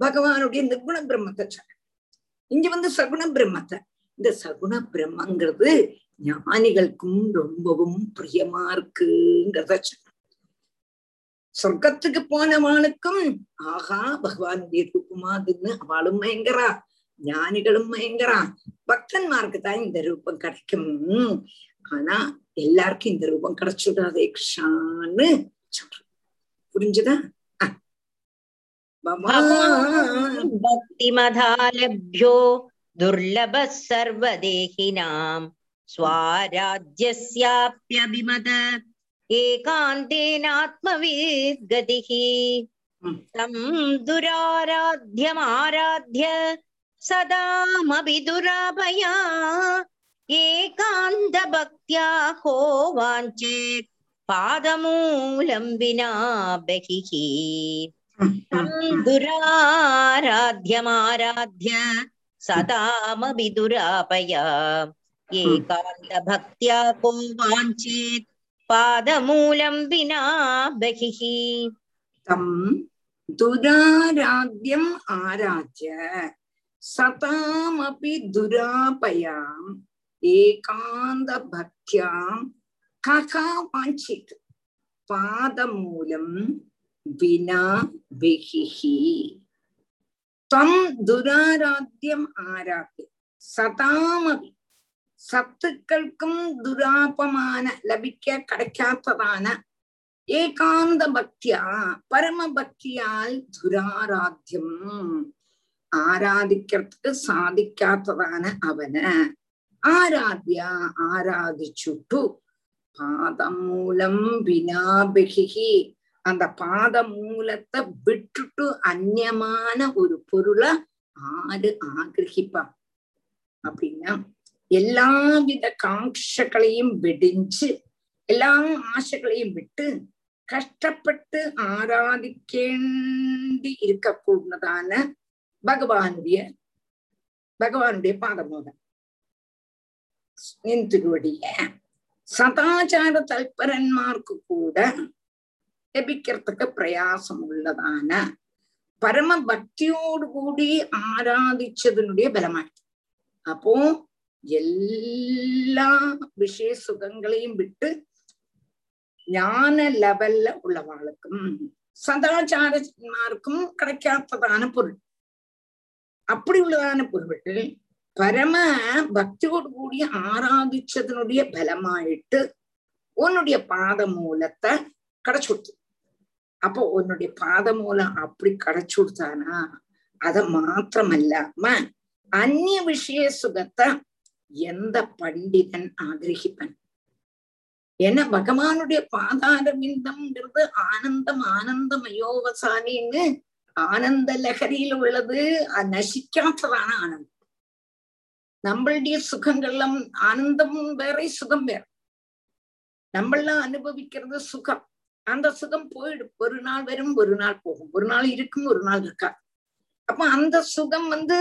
பகவானுடைய நிர்குண பிரம்மத்தை சொன்ன இங்க வந்து சகுண பிரம்மத்தை. இந்த சகுண பிரம்மங்கிறது ஞானிகளுக்கும் ரொம்பவும் பிரியமா இருக்குங்கிறத சொர்க்கத்துக்கு போனவனுக்கும் ஆஹா பகவானுடைய ரூபமாதுன்னு அவளும் மயங்கரா ஞானிகளும் மயங்கரா பக்தன்மாருக்கு தான் இந்த ரூபம் கிடைக்கும். ஆனா எல்லாருக்கும் இந்த ரூபம் கிடைச்சுடாதே கிருஷ்ணான்னு சொல்ற புரிஞ்சுதா? भक्तिमधालभ्यो दुर्लभः सर्वदेहिनाम् स्वाराज्यस्याप्यभिमत एकान्तेनात्मविद् गतिः तं दुराराध्यमाराध्य सदामपि दुरापया एकान्तभक्त्या हो वाञ्चेत् पादमूलं विना बहिः दुराराध्यमाराध्य सदामपि दुरापया एकान्तभक्त्या को वाञ्छेत् पादमूलं विना बहिः तं दुराराध्यम् आराध्य सतामपि दुरापयाम् एकान्तभक्त्यां कः वाञ्छित् पादमूलम् வினா வெகிஹி தம் துராராத்தியம் ஆராத்ய சதாமபி. சத்துக்கள்க்கும் துராபமான லபிக்க கிடைக்காததான ஏகாந்த பக்தியா பரம பக்தியால் துராராத்தியம். ஆராதிக்கிறதுக்கு சாதிக்காததான அவன. ஆராத்யா ஆராதிச்சுட்டு. பாதம் மூலம் வினாபிகி அந்த பாத மூலத்தை விட்டுட்டு அந்நியமான ஒரு பொருளை ஆறு ஆகிரகிப்பா அப்படின்னா எல்லாவித காட்சகளையும் வெடிஞ்சு எல்லா ஆசைகளையும் விட்டு கஷ்டப்பட்டு ஆராதிக்கேண்டி இருக்கக்கூடதான பகவானுடைய பகவானுடைய பாதமோதம். நின் திருவடிய சதாச்சார தல்பரன்மார்க்கு கூட ലഭിക്കത്തക്ക പ്രയാസമുള്ളതാണ് പരമഭക്തിയോടുകൂടി ആരാധിച്ചതിനുടേ ബലമായി അപ്പോ എല്ലാ விஷய சுகங்களையும் விட்டு ஞான லெவல்ல உள்ளவாளுக்கும் சதாச்சாரன்மாருக்கும் கிடைக்காததான பொருள். அப்படி உள்ளதான பொருள் பரம பக்தியோடு கூடிய ஆராதிச்சதனுடைய பலமாயிட்டு உன்னுடைய பாத மூலத்தை கிடைச்சுடுத்து அப்போ உன்னுடைய பாத மூலம் அப்படி கிடைச்சு கொடுத்தானா? அத மாத்திரமல்லாம அந்நிய விஷய சுகத்தை எந்த பண்டிதன் ஆகிரகிப்பன்? ஏன்னா பகவானுடைய பாதார விந்தம்ங்கிறது ஆனந்தம் ஆனந்தமயோவசானின்னு ஆனந்த லகரியில் உள்ளது. அது நசிக்காத்ததான ஆனந்தம். நம்மளுடைய சுகங்கள்லாம் ஆனந்தம் வேற சுகம் வேற. நம்மளாம் அனுபவிக்கிறது சுகம். அந்த சுகம் போயிடும். ஒரு நாள் வரும் ஒரு நாள் போகும். ஒரு நாள் இருக்கும் ஒரு நாள் இருக்காது. அப்ப அந்த சுகம் வந்து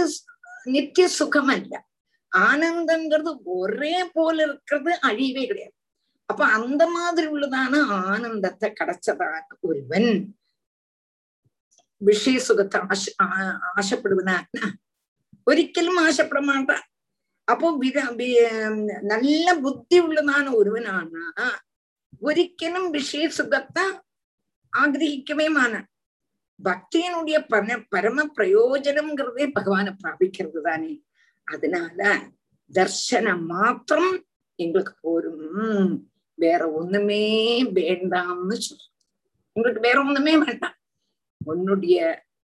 நித்திய சுகம் அல்ல. ஆனந்தங்கிறது ஒரே போல இருக்கிறது அழிவே கிடையாது. அப்ப அந்த மாதிரி உள்ளதான ஆனந்தத்தை கிடைச்சதான ஒருவன் விஷய சுகத்தை ஆச ஆசைப்படுவனான்னா ஒரிக்கலும் ஆசைப்பட மாட்டான். அப்போ நல்ல புத்தி உள்ளதான ஒருவனானா ஒரிக்கலும் விஷய சுகத்தை ஆகிரகிக்கவேமான பக்தியினுடைய பண பரம பிரயோஜனம்ங்கிறதே பகவானை பிராபிக்கிறது தானே அதனால தர்சனம் மாத்திரம் எங்களுக்கு போரும் வேற ஒண்ணுமே வேண்டாம்னு சொல்றோம் எங்களுக்கு வேற ஒண்ணுமே வேண்டாம் உன்னுடைய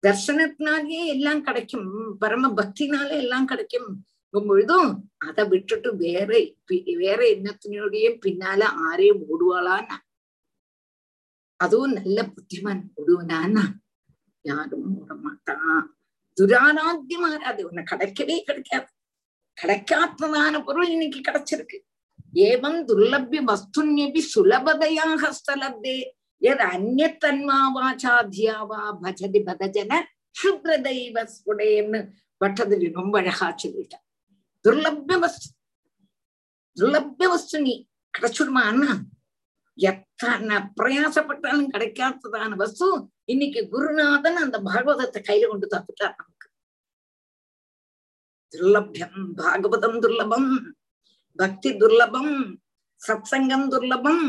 தர்சனத்தினாலேயே எல்லாம் கிடைக்கும் பரம பக்தினாலே எல்லாம் கிடைக்கும் பொழுதும் அதை விட்டுட்டு வேற வேற எண்ணத்தினுடைய பின்னால ஆരെയും ஓடுவாளான்னா அதுவும் நல்ல புத்திமான் ஓடுவனான்னா யாரும் ஓட மாட்டான் துராராத்தியமாராது உன்னை கிடைக்கவே கிடைக்காது கிடைக்காததான பொருள் இன்னைக்கு கிடைச்சிருக்கு ஏவம் துர்லபிய வஸ்துன்யபி சுலபதையா ஹஸ்தலப்தே எது அந்நத்தன்மாவாச்சாத்தியாவா பஜதி பதஜன சுத்ர ஸ்புடேன்னு பட்டதில் ரொம்ப அழகா சொல்லிட்டான் துர்லபிய வஸ்து துர்லபிய வஸ்து நீ கிடைச்சுடுமான்னா எத்தனை பிரயாசப்பட்டாலும் கிடைக்காததான வஸ்து இன்னைக்கு குருநாதன் அந்த பாகவதத்தை கையில கொண்டு தத்துட்டார் நமக்கு துர்லபியம் பாகவதம் துர்லபம் பக்தி துர்லபம் சத்சங்கம் துர்லபம்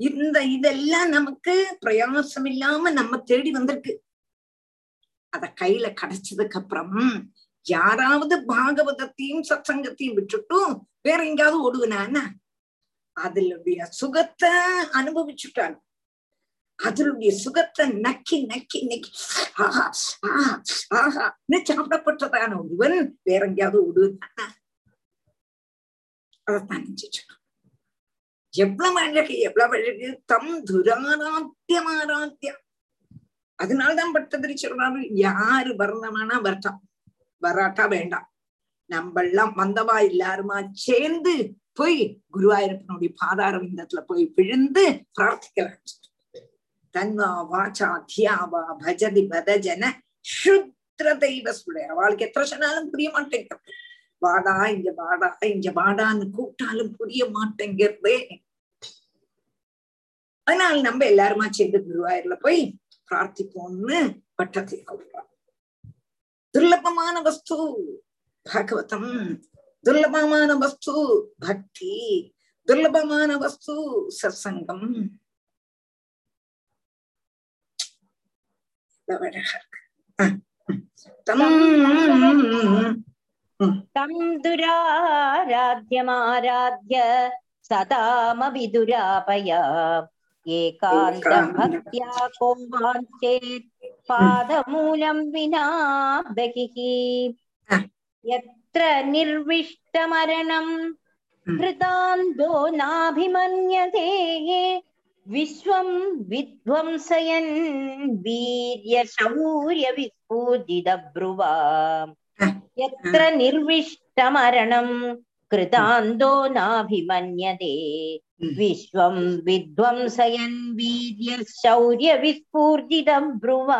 இந்த இதெல்லாம் நமக்கு பிரயாசம் இல்லாம நம்ம தேடி வந்திருக்கு அத கையில கிடைச்சதுக்கு அப்புறம் யாராவது பாகவதத்தையும் சத்சங்கத்தையும் விட்டுட்டும் வேற எங்கேயாவது ஓடுவனானா அதனுடைய சுகத்தை அனுபவிச்சுட்டான் அதனுடைய சுகத்தை நக்கி நக்கி நக்கி. ஆஹா ஆஹா ஆஹா. சாப்பிடப்பட்டதான ஒருவன் வேற எங்கேயாவது ஓடுவனானா அதைத்தான் நினைச்சிட்டு எவ்வளவு அழகு எவ்வளவு அழகு. தம் துராராத்தியம் ஆராத்தியம் அதனால்தான் பட்டதிரி சொல்றாரு யாரு வரணுமானா வரட்டான் வராட்டா வேண்டாம். நம்ம எல்லாம் வந்தவா எல்லாருமா சேர்ந்து போய் குருவாயூரப்பனுடைய பாதார விந்தத்துல போய் விழுந்து பிரார்த்திக்கலாம். தன்வா வாச்சா தியாவா பஜதி பதஜன சுத்ர தெய்வ சுடைய அவளுக்கு எத்தனை சொன்னாலும் புரிய மாட்டேங்கிறது வாடா இங்க வாடா இங்க வாடான்னு கூப்பிட்டாலும் புரிய மாட்டேங்கிறதே. அதனால நம்ம எல்லாருமா சேர்ந்து குருவாயூர்ல போய் பிரார்த்திப்போம்னு பட்டத்தை கொடுக்குறோம் துர்லபமான வஸ்து பாகவதம். துர்லபமான வஸ்து பக்தி. துர்லபமான வஸ்து சத்சங்கம். தம் துராராத்யமாராத்ய சதாமவிதுராபயா. ஏகாந்த பக்தியா கோவான் சேத் पादमूलं विना बहिः यत्र निर्विष्टमरणं कृतान्तो नाभिमन्यते विश्वं विध्वंसयन् वीर्यशौर्यविस्फूजितब्रुवा यत्र निर्विष्टमरणम् कृतान्तो नाभिमन्यते विश्वं विध्वंसयन् वीर्यः शौर्यविस्फूर्जितं ब्रुवा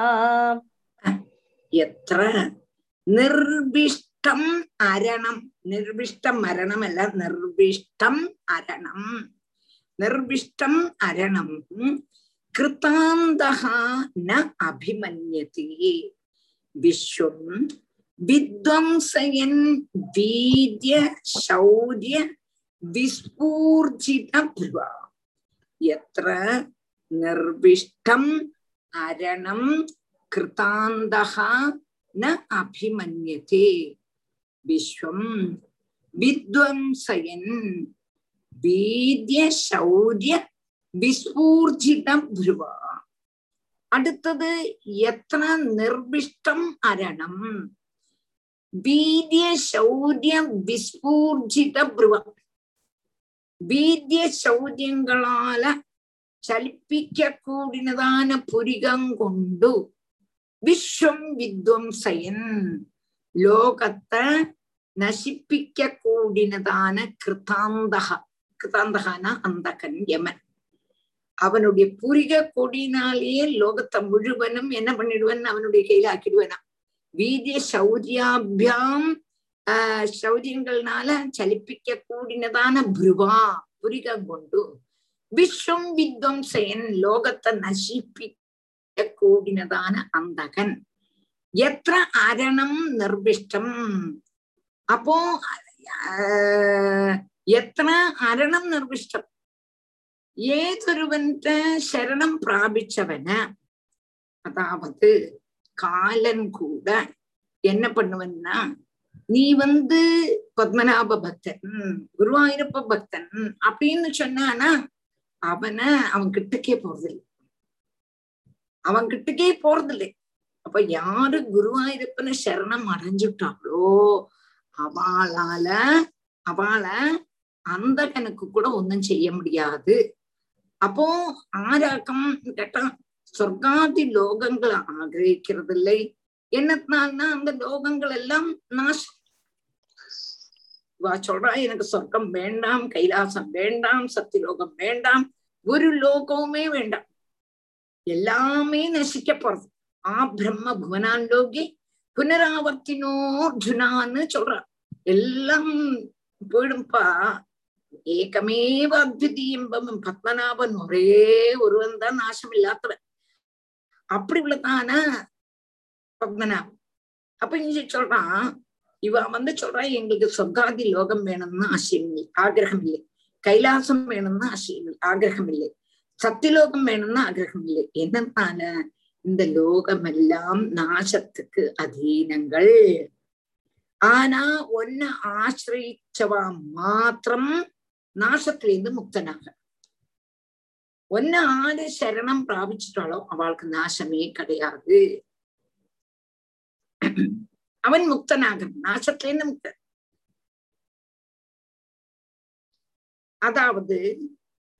എത്ര നിർവിഷ്ടം അരണം നിർവിഷ്ടം മരണമല്ല നിർവിഷ്ടം അരണം നിർവിഷ്ടം അരണം കൃതാന്ത ന അഭിമന്യത്തെ വിശ്വം വിധ്വംസയൻ വീര്യ ശൗര്യ விஸ்பூர்ஜிதப்வ எத்திர நிர்விஷ்டம் அரணம் கிருதாந்தகா ந அபிமன்யதே. விஸ்வம் வித்வம்சயன் வீரிய சௌரிய விஸ்பூர்ஜிதம் புருவா அடுத்தது எத்தனை நிர்பிஷ்டம் அரணம் வீரிய சௌரிய விஸ்பூர்ஜித புருவம் ഭ്രുവ വീര്യ ശൗര്യങ്ങളാല ചലിപ്പിക്കൂടിനതാന പുരികം കൊണ്ടു വിശ്വം വിധ്വംസയൻ ലോകത്തെ നശിപ്പിക്കൂടിനതാണ് கிருதாந்தக கிருதாந்தகனா அந்தகன் யமன் அவனுடைய புரிக கொடினாலேயே லோகத்தை முழுவனும் என்ன பண்ணிடுவன் அவனுடைய கையில ஆக்கிடுவனா வீரிய சௌரியாபியாம் ஆஹ் சௌரியங்கள்னால ചലിപ്പിക്ക கூடினதான புருவா புரிக கொண்டு விஸ்வம் வித்வம்சயன் லோகத்தை நசிப்பிக்க கூடினதான அந்தகன். எத்த அரணம் நிர்விஷ்டம். அப்போ എത്ര അരണം നിർവിഷ്ടം ഏതൊരുവന്റെ ശരണം പ്രാപിച്ചവന് അതാവത് കാലൻ കൂടെ എന്നെ പണുവെന്ന நீ வந்து பத்மநாப பக்தன். குருவாயூரப்ப பக்தன். அப்படின்னு சொன்னானா அவனை அவன் கிட்டக்கே போறதில்லை. அவன் கிட்டக்கே போறதில்லை. அப்ப யாரு குருவாயிருப்பன சரணம் அடைஞ்சுட்டாளோ அவளால அவளை அந்த கணக்கு கூட ஒன்னும் செய்ய முடியாது. அப்போ ஆராக்கம் கேட்டா சொர்க்காதி லோகங்களை ஆகிரகிக்கிறது இல்லை என்னத்தினால்னா அந்த லோகங்கள் எல்லாம் நாசம் வா சொல்றா எனக்கு சொர்க்கம் வேண்டாம் கைலாசம் வேண்டாம் சத்தியலோகம் வேண்டாம் ஒரு லோகமுமே வேண்டாம். எல்லாமே நசிக்க போறது. ஆ பிரம்ம புவனான் லோகி புனராவர்த்தினோ அர்ஜுனான்னு சொல்றான் எல்லாம் போயிடும்பா. ஏகமேவ அத்விதீயம்பம் பத்மநாபன் ஒரே ஒருவன் தான் நாசம் இல்லாதவன் அப்படி உள்ளதான பத்மநாபன். அப்ப இங்க சொல்றான் இவ வந்து சொல்றா எங்களுக்கு சொர்க்காதி லோகம் வேணும்னு ஆசையம் இல்லை ஆகிரகம் இல்லை கைலாசம் வேணும்னு ஆசையம் இல்லை ஆகிரகம் இல்லை சத்தியலோகம் வேணும்னு ஆகிரகம் இல்லை என்னன்னால இந்த லோகமெல்லாம் நாசத்துக்கு அதீனங்கள் ஆனா ஒன்ன ஆசிரியச்சவா மாத்திரம் நாசத்திலேருந்து முக்தனாக ஒன்ன ஆறு சரணம் பிராபிச்சிட்டாலும் அவளுக்கு நாசமே கிடையாது அவன் முக்தனாகும் நாசத்திலேருந்து முக்தன் அதாவது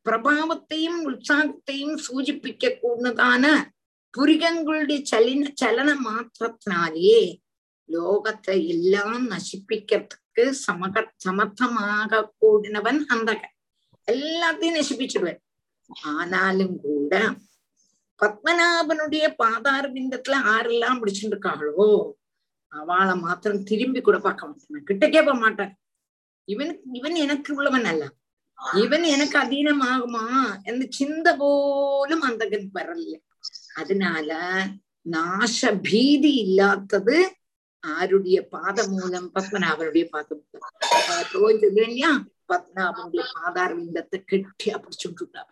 பிரபாவத்தையும் உற்சாகத்தையும் சூச்சிப்பிக்க கூடதான புரிகங்களுடைய சலின சலன மாத்திரத்தினாலே லோகத்தை எல்லாம் நசிப்பிக்கிறதுக்கு சமக சமர்த்தமாக கூடினவன் அந்தகன் எல்லாத்தையும் நசிப்பிச்சிடுவன் ஆனாலும் கூட பத்மநாபனுடைய பாதார பிந்தத்துல ஆரெல்லாம் பிடிச்சிட்டு அவளை மாத்திரம் திரும்பி கூட பார்க்க மாட்டேன். கிட்டக்கே போக மாட்டேன். இவன் இவன் எனக்கு உள்ளவன் அல்ல. இவன் எனக்கு அதீனமாகுமா? என்ற சிந்த போலும் அந்தகன் வரல அதனால நாசபீதி இல்லாதது ஆருடைய பாத மூலம் பத்மநாபனுடைய பாதம் ரோஜ் இல்லையா? பத்மநாபனுடைய பாதார் விந்தத்தை கெட்டியா பிடிச்சுட்டுட்டா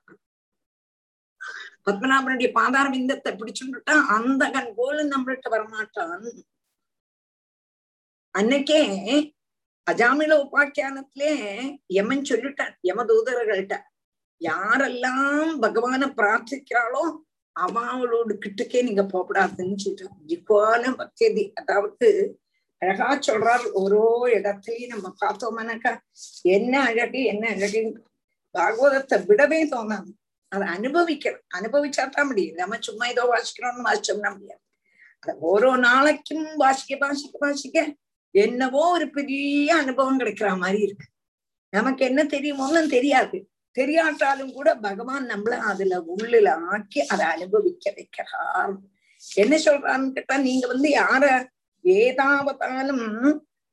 பத்மநாபனுடைய பாதார் விந்தத்தை பிடிச்சுட்டுட்டா அந்தகன் போல நம்மள்கிட்ட வரமாட்டான். அன்னைக்கே அஜாமில உபாக்கியானத்திலே யமன் சொல்லிட்டான் யமதூதர்கள்ட்ட யாரெல்லாம் பகவான பிரார்த்திக்கிறாளோ அவளோட கிட்டுக்கே நீங்க போகப்படாதுன்னு சொல்லிட்டான் ஜிக்வான பக்தி அதாவது அழகா சொல்றார் ஓரோ இடத்துலயும் நம்ம பார்த்தோம்னாக்கா என்ன அழகு என்ன அழகு? பாகவதத்தை விடவே தோணாது. அதை அனுபவிக்கணும். அனுபவிச்சாதான் முடியும். நம்ம சும்மா ஏதோ வாசிக்கிறோம்னு வாசிச்சோம்னா முடியாது. அதை ஓரோ நாளைக்கும் வாசிக்க வாசிக்க வாசிக்க என்னவோ ஒரு பெரிய அனுபவம் கிடைக்கிற மாதிரி இருக்கு. நமக்கு என்ன தெரியுமோன்னு தெரியாது. தெரியாட்டாலும் கூட பகவான் நம்மள அதுல உள்ளுல ஆக்கி அதை அனுபவிக்க வைக்கிறார். என்ன சொல்றான்னு கேட்டா நீங்க வந்து யார ஏதாவதாலும்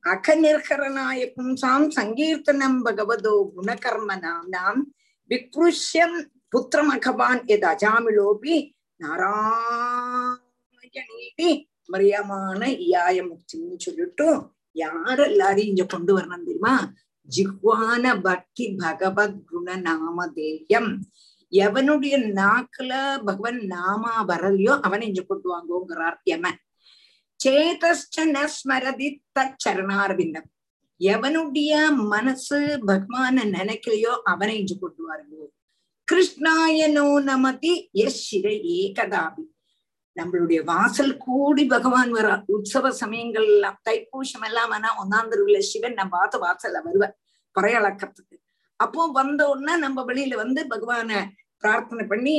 அகநிர்கரனாய சாம் சங்கீர்த்தனம் பகவதோ குணகர்மனாம் நாம் விக்ருஷ்யம் புத்திரம் அகவான் எது அஜாமிலோபி நாராயணீதி மரியமான இயாய முக்தின்னு சொல்லிட்டு யாரெல்லாரையும் இங்க கொண்டு வரணும் தெரியுமா? ஜிஹ்வான பக்தி பகவத் குண நாமதேயம். எவனுடைய நாக்குல பகவன் நாமா வரலையோ அவனை இங்க கொண்டு வாங்குவோங்கிறார் யமன். சேதஸ்மரதி தச்சரணார்விந்தம் எவனுடைய மனசு பகவான நினைக்கலையோ அவனை இஞ்சு கொண்டு வாருங்கோ. கிருஷ்ணாயனோ நமதி எஸ் சிர ஏகதாபி நம்மளுடைய வாசல் கூடி பகவான் வர உற்சவ சமயங்கள் எல்லாம் தைப்பூசம் எல்லாம் ஆனா ஒன்னாம் தெருவுல சிவன் நம்ம பார்த்து வாசல்ல வருவார் பறையளக்கிறதுக்கு அப்போ வந்த உடனே நம்ம வெளியில வந்து பகவான பிரார்த்தனை பண்ணி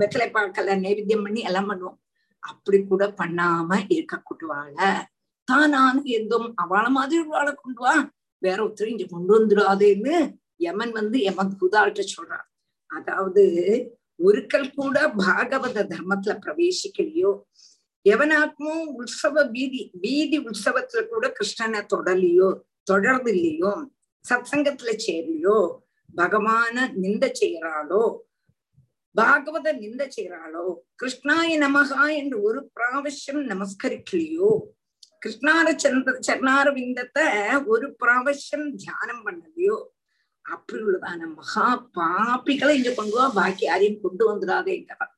வெத்தலை பாக்கல நைவேத்தியம் பண்ணி எல்லாம் பண்ணுவோம். அப்படி கூட பண்ணாம இருக்க கூட்டுவாள தானான எந்தும் அவள மாதிரி வாழ கொண்டு வா வேற ஒருத்தர் இங்க கொண்டு வந்துடாதேன்னு யமன் வந்து யமன் புதாள்கிட்ட சொல்றான். அதாவது ஒருக்கல் கூட பாகவத தர்மத்துல பிரவேசிக்கலையோ? எவனாத்மும் உற்சவ பீதி பீதி உற்சவத்துல கூட கிருஷ்ணனை தொடலையோ தொடர்ந்து இல்லையோ சத்சங்கத்துல சேரலையோ பகவான நிந்த செய்யறாளோ பாகவத நிந்த செய்யறாளோ கிருஷ்ணாய நமகா என்று ஒரு பிராவசியம் நமஸ்கரிக்கலையோ? கிருஷ்ணார சந்திர சரணார விந்தத்தை ஒரு பிராவசியம் தியானம் பண்ணலையோ? அப்படி உள்ளதான மகா பாப்பிகளை இங்க கொண்டு வா பாக்கி யாரையும் கொண்டு வந்துடாதேங்கிறான்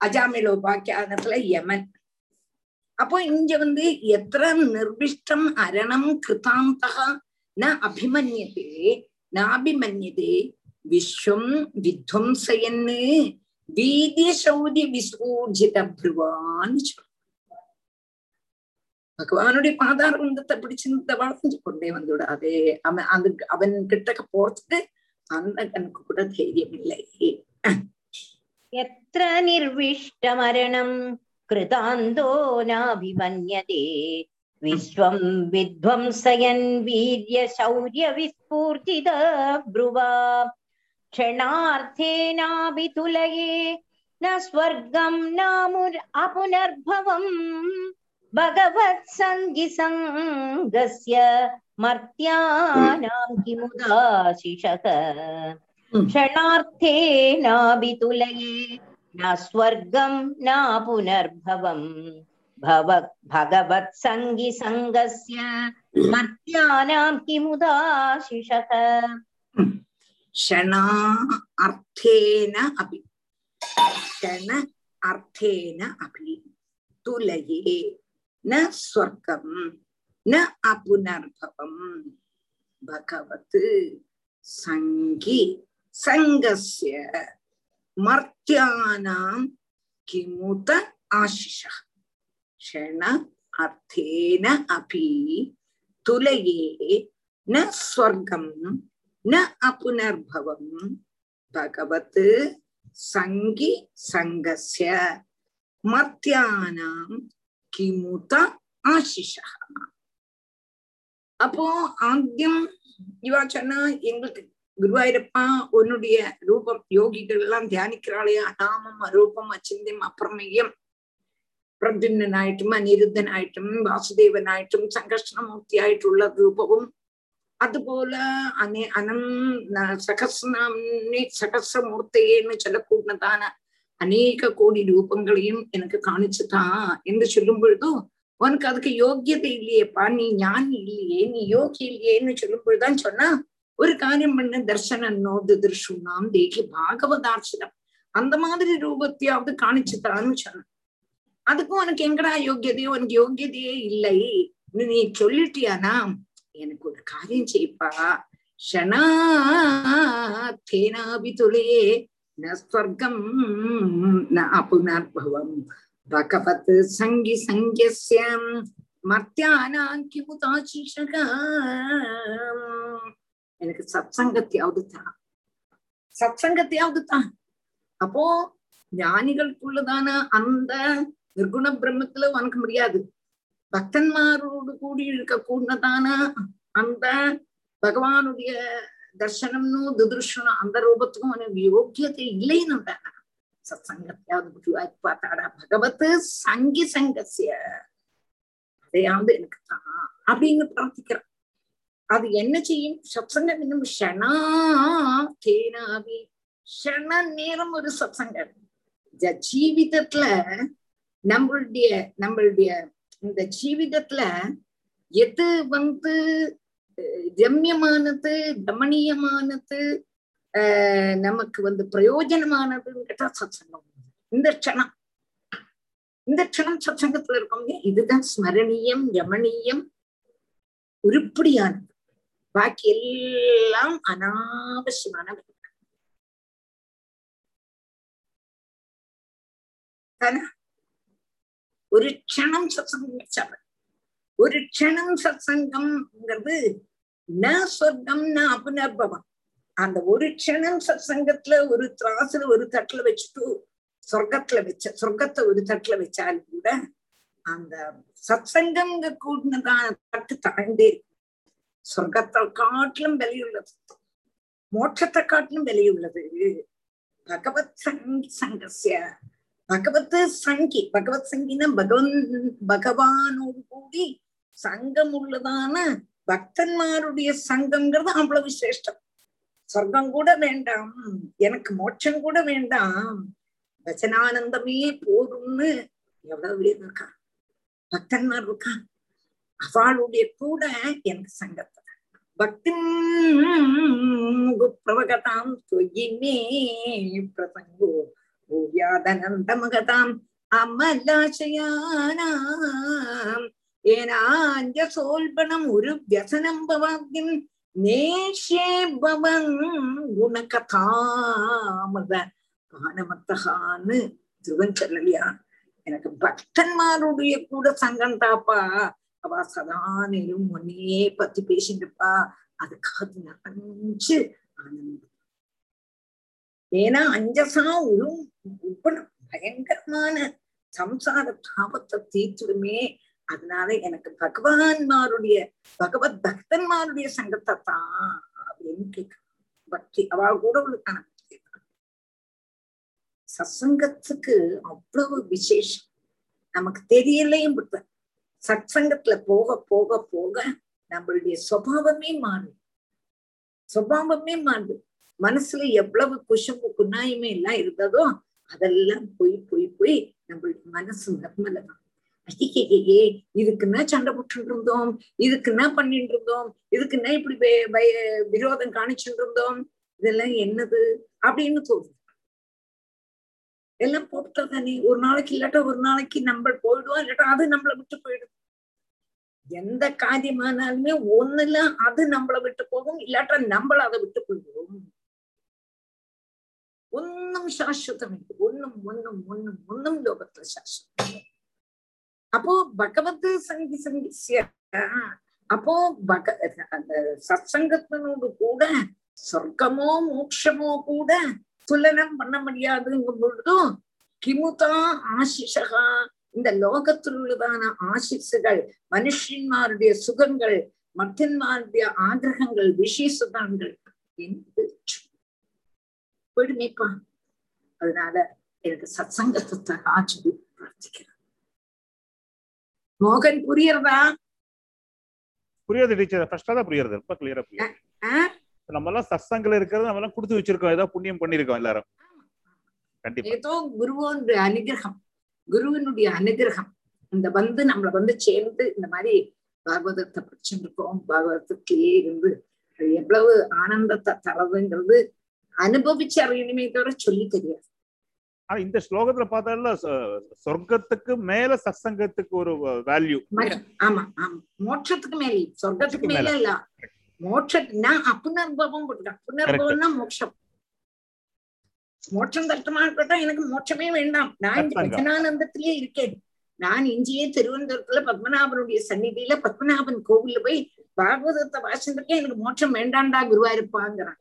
அஜாமிலோ பாக்கியானத்துல யமன். அப்போ இங்க வந்து எത്ര நிர்விஷ்டம் அரணம் கிருதாந்தகா ந அபிமன்யதே நாபிமன்யதே விஸ்வம் வித்வம்சயன்னு வீதிய சௌதி விஸ்வூர்ஜித பிருவான்னு சொல்ற பகவானுடைய பாதார வந்தத்தை பிடிச்சிருந்த வளர்ந்து கொண்டே வந்து விடாதே அவன் அது அவன் கிட்டக்க போறதுக்கு அந்த கணக்கு கூட தைரியம் இல்லை यत्र निर्विष्टमरणम् कृतान्तो नाभिमन्यते विश्वं विध्वंसयन् वीर्यशौर्यविस्फूर्तित ब्रुवा क्षणार्थेनाभितुलये न स्वर्गं नामुर् अपुनर्भवम् भगवत्सङ्गिसङ्गस्य मर्त्यानां किमुदाशिषः हम्म। क्षणार्थे नाभितुलये न स्वर्गं न पुनर्भवम्। भव भगवत्सङ्गिसङ्गस्य हम्म। मर्त्यानां किमुदाशिषः हम्म। क्षणा अर्थेन अपि क्षण अर्थेन अपि तुलये। ந ஸ்வர்க்கம் ந அபுனர்பவம். பகவத்து சங்கி சங்கசிய மர்த்தியானாம் கிமுத ஆசிஷ க்ஷண அர்த்தேன அபி துலையே ந ஸ்வர்க்கம் ந அபுனர்பவம். பகவத் சங்கி சங்கசிய மர்த்தியானாம் கிமுத ஆசிஷா அப்போ ஆத்தியம் இவா சொன்னா எங்களுக்கு குருவாயூரப்பா உன்னுடைய ரூபம் யோகிகள் எல்லாம் தியானிக்கிறாளையா நாமம் அரூபம் அச்சிந்தியம் அப்பிரமேயம் பிரத்யும்னாயிட்டும் அனிருத்தனாயிட்டும் வாசுதேவனாயிட்டும் சங்கர்ஷ்ணமூர்த்தியாയിട്ടുള്ള ரூபவும் അതുപോലെ അനെ അനം സഹസ്രനാമി സഹസ്രമൂർത്തയെന്ന് ചൊല്ലക്കൂടുന്നതാണ് அநேக கோடி ரூபங்களையும் எனக்கு காணிச்சுதா என்று சொல்லும் பொழுதும் உனக்கு அதுக்கு யோக்கியதை இல்லையேப்பா நீ ஞானி இல்லையே நீ யோகி இல்லையேன்னு சொல்லும் பொழுதுதான் சொன்னா ஒரு காரியம் பண்ண தர்சனோ நோது திருஷுனாம் தேகி பாகவதார்ச்சிதம் அந்த மாதிரி ரூபத்தையாவது காணிச்சுதான்னு சொன்ன அதுக்கும் உனக்கு எங்கடா யோகியதையோ உனக்கு யோகியதையே இல்லை. நீ சொல்லிட்டியானா எனக்கு ஒரு காரியம் செய்ப்பா. ஷனாத்தேனாபி துளையே ந ந அபுனர்பவம் பகவத் சங்கி சங்கியம் மர்த்தியானாங்கி முதாசிஷக எனக்கு சத்சங்கத்தையாவது தான் சத்சங்கத்தையாவது தான் அப்போ ஞானிகளுக்குள்ளதான அந்த நிர்குண பிரம்மத்துல உனக்கு முடியாது பக்தன்மாரோடு கூடி இருக்க கூடதான அந்த பகவானுடைய தர்சனம்னு துதுருஷனும் அந்த ரூபத்துக்கும் அவனுக்கு யோக்கியத்தை இல்லைன்னு சத்சங்கத்தையாவது குருவாய் பார்த்தாடா பகவத் சங்கி சங்கசிய அதையாவது எனக்கு தான் அப்படின்னு பிரார்த்திக்கிறான் அது என்ன செய்யும் சத்சங்கம் இன்னும் ஷனா தேனாவி ஷண நேரம் ஒரு சத்சங்கம் ஜீவிதத்துல நம்மளுடைய நம்மளுடைய இந்த ஜீவிதத்துல எது வந்து ரம்யமானது ரமணீயமானது ஆஹ், நமக்கு வந்து பிரயோஜனமானதுன்னு கேட்டா சத்சங்கம். இந்த க்ஷணம். இந்த க்ஷணம் சத்சங்கத்துல இருக்கோங்க இதுதான் ஸ்மரணீயம் ரமணீயம் உருப்படியானது. பாக்கி எல்லாம் அனாவசியமானது. ஒரு க்ஷணம் சத்சங்கம் வச்சாரு ஒரு க்ஷணம் சத்சங்கம்ங்கிறது ந சொர்க்கம் ந அபுனர்பவம். அந்த ஒரு க்ஷணம் சத்சங்கத்துல ஒரு திராசுல ஒரு தட்டுல வச்சுட்டு சொர்க்கத்துல வச்ச சொர்க்கத்தை ஒரு தட்டுல வச்சாலும் கூட அந்த சத்சங்கம் கூடினதான தட்டு தாழ்ந்தே இருக்கும். சொர்க்கத்தை காட்டிலும் விலையுள்ளது மோட்சத்தை காட்டிலும் விலையுள்ளது பகவத் சங்கி சங்கசிய பகவத் சங்கி பகவத் சங்கினா பகவன் பகவானோடு கூடி சங்கம் உள்ளதான பக்தன்மாருடைய சங்கம்ங்கிறது அவ்வளவு சிரேஷ்டம். சொர்க்கம் கூட வேண்டாம் எனக்கு மோட்சம் கூட வேண்டாம். வச்சனானந்தமே போதும்னு எவ்வளவு பேர் இருக்கா பக்தன்மார் இருக்கா அவளுடைய கூட எனக்கு சங்கத்தை. பக்தி பிரபகதாம் தொய்யிமே பிரசங்கோ. ஓவியாதனந்த ഏനാഞ്ജസോൽപണം ഒരു വ്യസനം ഭവാദ്യം നേഷ്യേ ഭവൻ ഗുണകഥാമത பானமத்தகான்னு திருவன் சொல்லலையா எனக்கு பக்தன்மாருடைய கூட சங்கம் தாப்பா அவ சதா நேரம் ஒன்னே பத்தி பேசிட்டு இருப்பா அதுக்காக நிறைஞ்சு ஆனந்தம் ஏன்னா அஞ்சசா ஒரு உப்பனம் பயங்கரமான சம்சார தாபத்தை தீர்த்துடுமே அதனால எனக்கு பகவான்மாருடைய பகவத் பக்தன்மாருடைய சங்கத்தை தான் அப்படின்னு கேட்க பக்தி அவ கூட ஒரு சத்சங்கத்துக்கு அவ்வளவு விசேஷம். நமக்கு தெரியலையும் விட்ட சத்சங்கத்துல போக போக போக நம்மளுடைய சுவாவமே மாறும் சுவாவமே மாறுது. மனசுல எவ்வளவு குஷம்பு குன்னாயுமே எல்லாம் இருந்ததோ அதெல்லாம் போய் போய் போய் நம்மளுடைய மனசு நிர்மலதான் ஐயே இதுக்குன்னா சண்டை போட்டு இருந்தோம் இதுக்குன்னா பண்ணிட்டு இருந்தோம் இதுக்குன்னா இப்படி விரோதம் காணிச்சுட்டு இருந்தோம் இதெல்லாம் என்னது? அப்படின்னு தோணுது. எல்லாம் போட்டா தானே? ஒரு நாளைக்கு இல்லாட்டா ஒரு நாளைக்கு நம்ம போயிடுவோம். இல்லாட்டா அது நம்மளை விட்டு போயிடும். எந்த காரியமானாலுமே ஒண்ணுல அது நம்மளை விட்டு போகும். இல்லாட்டா நம்மள அதை விட்டு போயிடுவோம் ஒன்னும் சாஸ்வதம் இல்லை. ஒன்னும் ஒன்னும் ஒன்னும் ஒன்னும் லோகத்துல சாஸ்வதம் அப்போ பகவத் சங்கி சங்கிசிய அப்போ பக அந்த சத்சங்கத்தினோடு கூட சொர்க்கமோ மோட்சமோ கூட துலனம் பண்ண முடியாதுங்கும் பொழுதும் கிமுதா ஆசிஷகா இந்த லோகத்தில் உள்ளதான ஆசிசுகள் மனுஷன்மாருடைய சுகங்கள் மத்தன்மாருடைய ஆகிரகங்கள் விசேஷதான்கள் என்று அதனால எனக்கு சத்சங்கத்தை ஆச்சு பிரார்த்திக்கிறேன். மோகன் புரியறதா? புரியாது டீச்சர் ஃபர்ஸ்டா தான் புரியுறது. ரொம்ப கிளியரா புரியுது. நம்ம எல்லாம் சத்சங்கல இருக்கிறது நம்ம எல்லாம் கொடுத்து வச்சிருக்கோம். ஏதோ புண்ணியம் பண்ணிருக்கோம் எல்லாரும். கண்டிப்பா. ஏதோ குருவோன்ற அனுகிரகம் குருவினுடைய அனுகிரகம். இந்த வந்து நம்மள வந்து சேர்ந்து இந்த மாதிரி பாகவதத்தை படிச்சுட்டு இருக்கோம் பாகவதத்திலேயே இருந்து எவ்வளவு ஆனந்தத்தை தரதுங்கிறது அனுபவிச்சு அறியணுமே தவிர சொல்லி தெரியாது. ஆனா இந்த ஸ்லோகத்துல பார்த்தால சொர்க்கத்துக்கு மேல சத்சங்கத்துக்கு ஒரு வேல்யூ ஆமா ஆமா. மோட்சத்துக்கு மேலே. சொர்க்கத்துக்கு மேல இல்ல. மோட்சத்துனா அப்புனர்பவம் அப்புனர்பவம்னா மோட்சம். மோட்சம் கஷ்டமா இருக்கட்டும் எனக்கு மோட்சமே வேண்டாம். நான். பஜனானந்தத்திலேயே இருக்கேன். நான் இங்கேயே திருவனந்தபுரத்துல பத்மநாபனுடைய சந்நிதியில பத்மநாபன் கோவில்ல போய் பாகவதத்தை வாசிந்திருக்கேன் எனக்கு மோட்சம் வேண்டாண்டா குருவாயிருப்பாங்கிறான்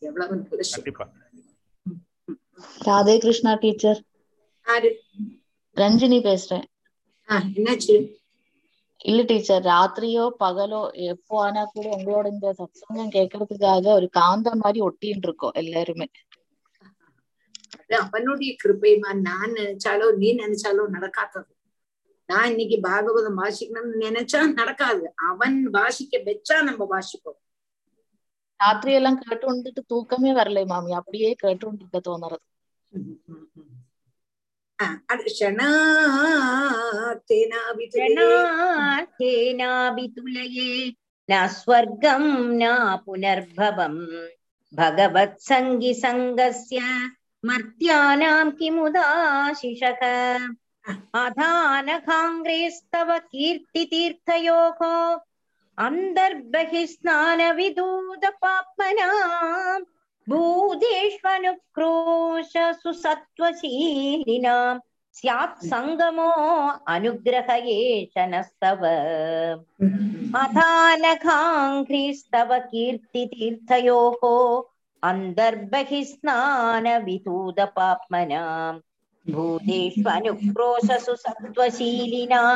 எவ்வளவு ராதே கிருஷ்ணா டீச்சர். ரஞ்சினி பேசுறேன். இல்ல டீச்சர் ராத்திரியோ பகலோ எப்போ ஆனா கூட உங்களோட இந்த சத்சங்கம் கேட்கறதுக்காக ஒரு காந்த மாதிரி ஒட்டின்னு இருக்கோம் எல்லாருமே. அது அவனுடைய கிருபைமா நான் நினைச்சாலோ நீ நினைச்சாலோ நடக்காதது. நான் இன்னைக்கு பாகவதம் வாசிக்கணும்னு நினைச்சா நடக்காது. அவன் வாசிக்க வச்சா நம்ம வாசிப்போம். രാത്രിയെല്ലാം കേട്ടുകൊണ്ടിട്ട് തൂക്കമേ വരലേ മാമി അപ്പടിയേ കേട്ടുകൊണ്ടിരിക്ക തോന്നറത് ക്ഷണാഭിതുലയേ സ്വർഗം നാ പുനർഭവം ഭഗവത് സംഗി സംഗസ്യ മർത്യാനാം കിമുദാശിഷക അധാന കാംഗ്രേസ്തവ കീർത്തിതീർത്ഥയോഹോ अन्तर्बहिस्नानविदूतपाप्मनाम् भूतेष्वनुक्रोश सुसत्त्वशीलिनां स्यात् सङ्गमो अनुग्रह एष नस्तव अथानखाङ्घ्रिस्तव कीर्तितीर्थयोः अन्तर्बहिस्नानविधूतपाप्मनां भूतेष्वनुक्रोश सुसत्त्वशीलिनां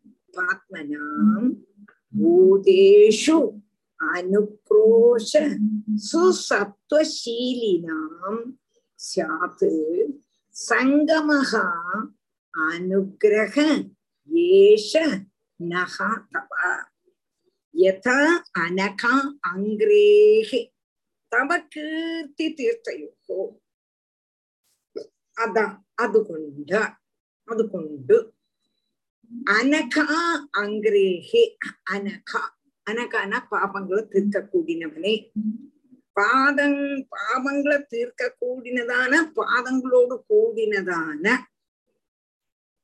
ஆத்மாத்மனாம் பூதேஷு அனுக்ரோஷ சுசத்வசீலினாம் சாத் சங்கமஹா அனுகிரக ஏஷ நகா தவா யதா அனகா அங்கிரேகே தவ கீர்த்தி தீர்த்தயோகோ அதான் அது கொண்டு அது கொண்டு அனகா அங்கிரேகே அனகா. அனகானா பாபங்களை தீர்க்க கூடினவனே பாதம் பாவங்களை தீர்க்க கூடினதான பாதங்களோடு கூடினதான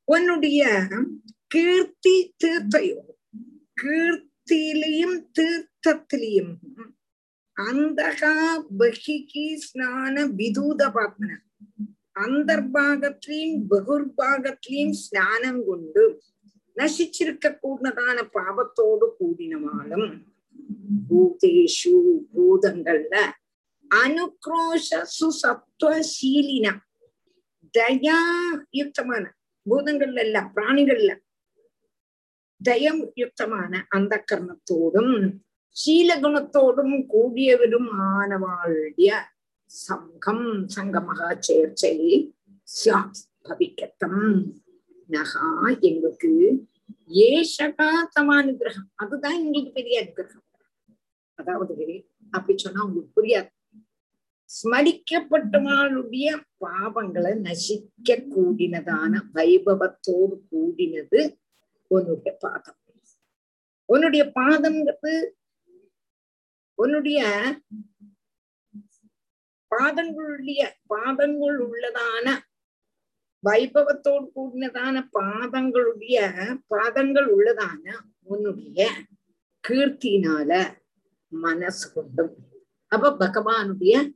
உன்னுடைய கீர்த்தி தீர்த்தையோ கீர்த்தியிலையும் தீர்த்தத்திலையும் அந்தகா பகிகி ஸ்நான விதூத பாத்மன. அந்தர்பாகத்திலையும் பகுர்பாகத்திலையும் ஸ்நானம் கொண்டு நசிச்சிருக்க கூடதான பாவத்தோடு கூடினவாளும் பூதேஷு பூதங்கள்ல அனுக்ரோஷ சுசத்துவசீலினா தயா யுக்தமான பூதங்கள்ல இல்ல பிராணிகள்ல தயம் யுக்தமான அந்த கர்ணத்தோடும் ശീലഗുണത്തോടും കൂടിയവരും ആനവാഴിയ സംഘം സംഗമഹ ചേർച്ചയിൽ ഭവിക്കത്തം நகா எங்களுக்கு ஏஷகா கிரகம் அதுதான் எங்களுக்கு பெரிய அனுகிரகம். அதாவது அப்படி சொன்னா உங்களுக்கு புரியாது. ஸ்மரிக்கப்பட்டவாளுடைய பாவங்களை நசிக்க கூடினதான வைபவத்தோடு கூடினது உன்னுடைய பாதம். உன்னுடைய பாதம்ங்கிறது உன்னுடைய பாதங்களுடைய பாதங்கள் உள்ளதான வைபவத்தோடு கூடினதான பாதங்களுடைய பாதங்கள் உள்ளதான உன்னுடைய கீர்த்தினால மனசு கொண்டும். அப்ப பகவானுடைய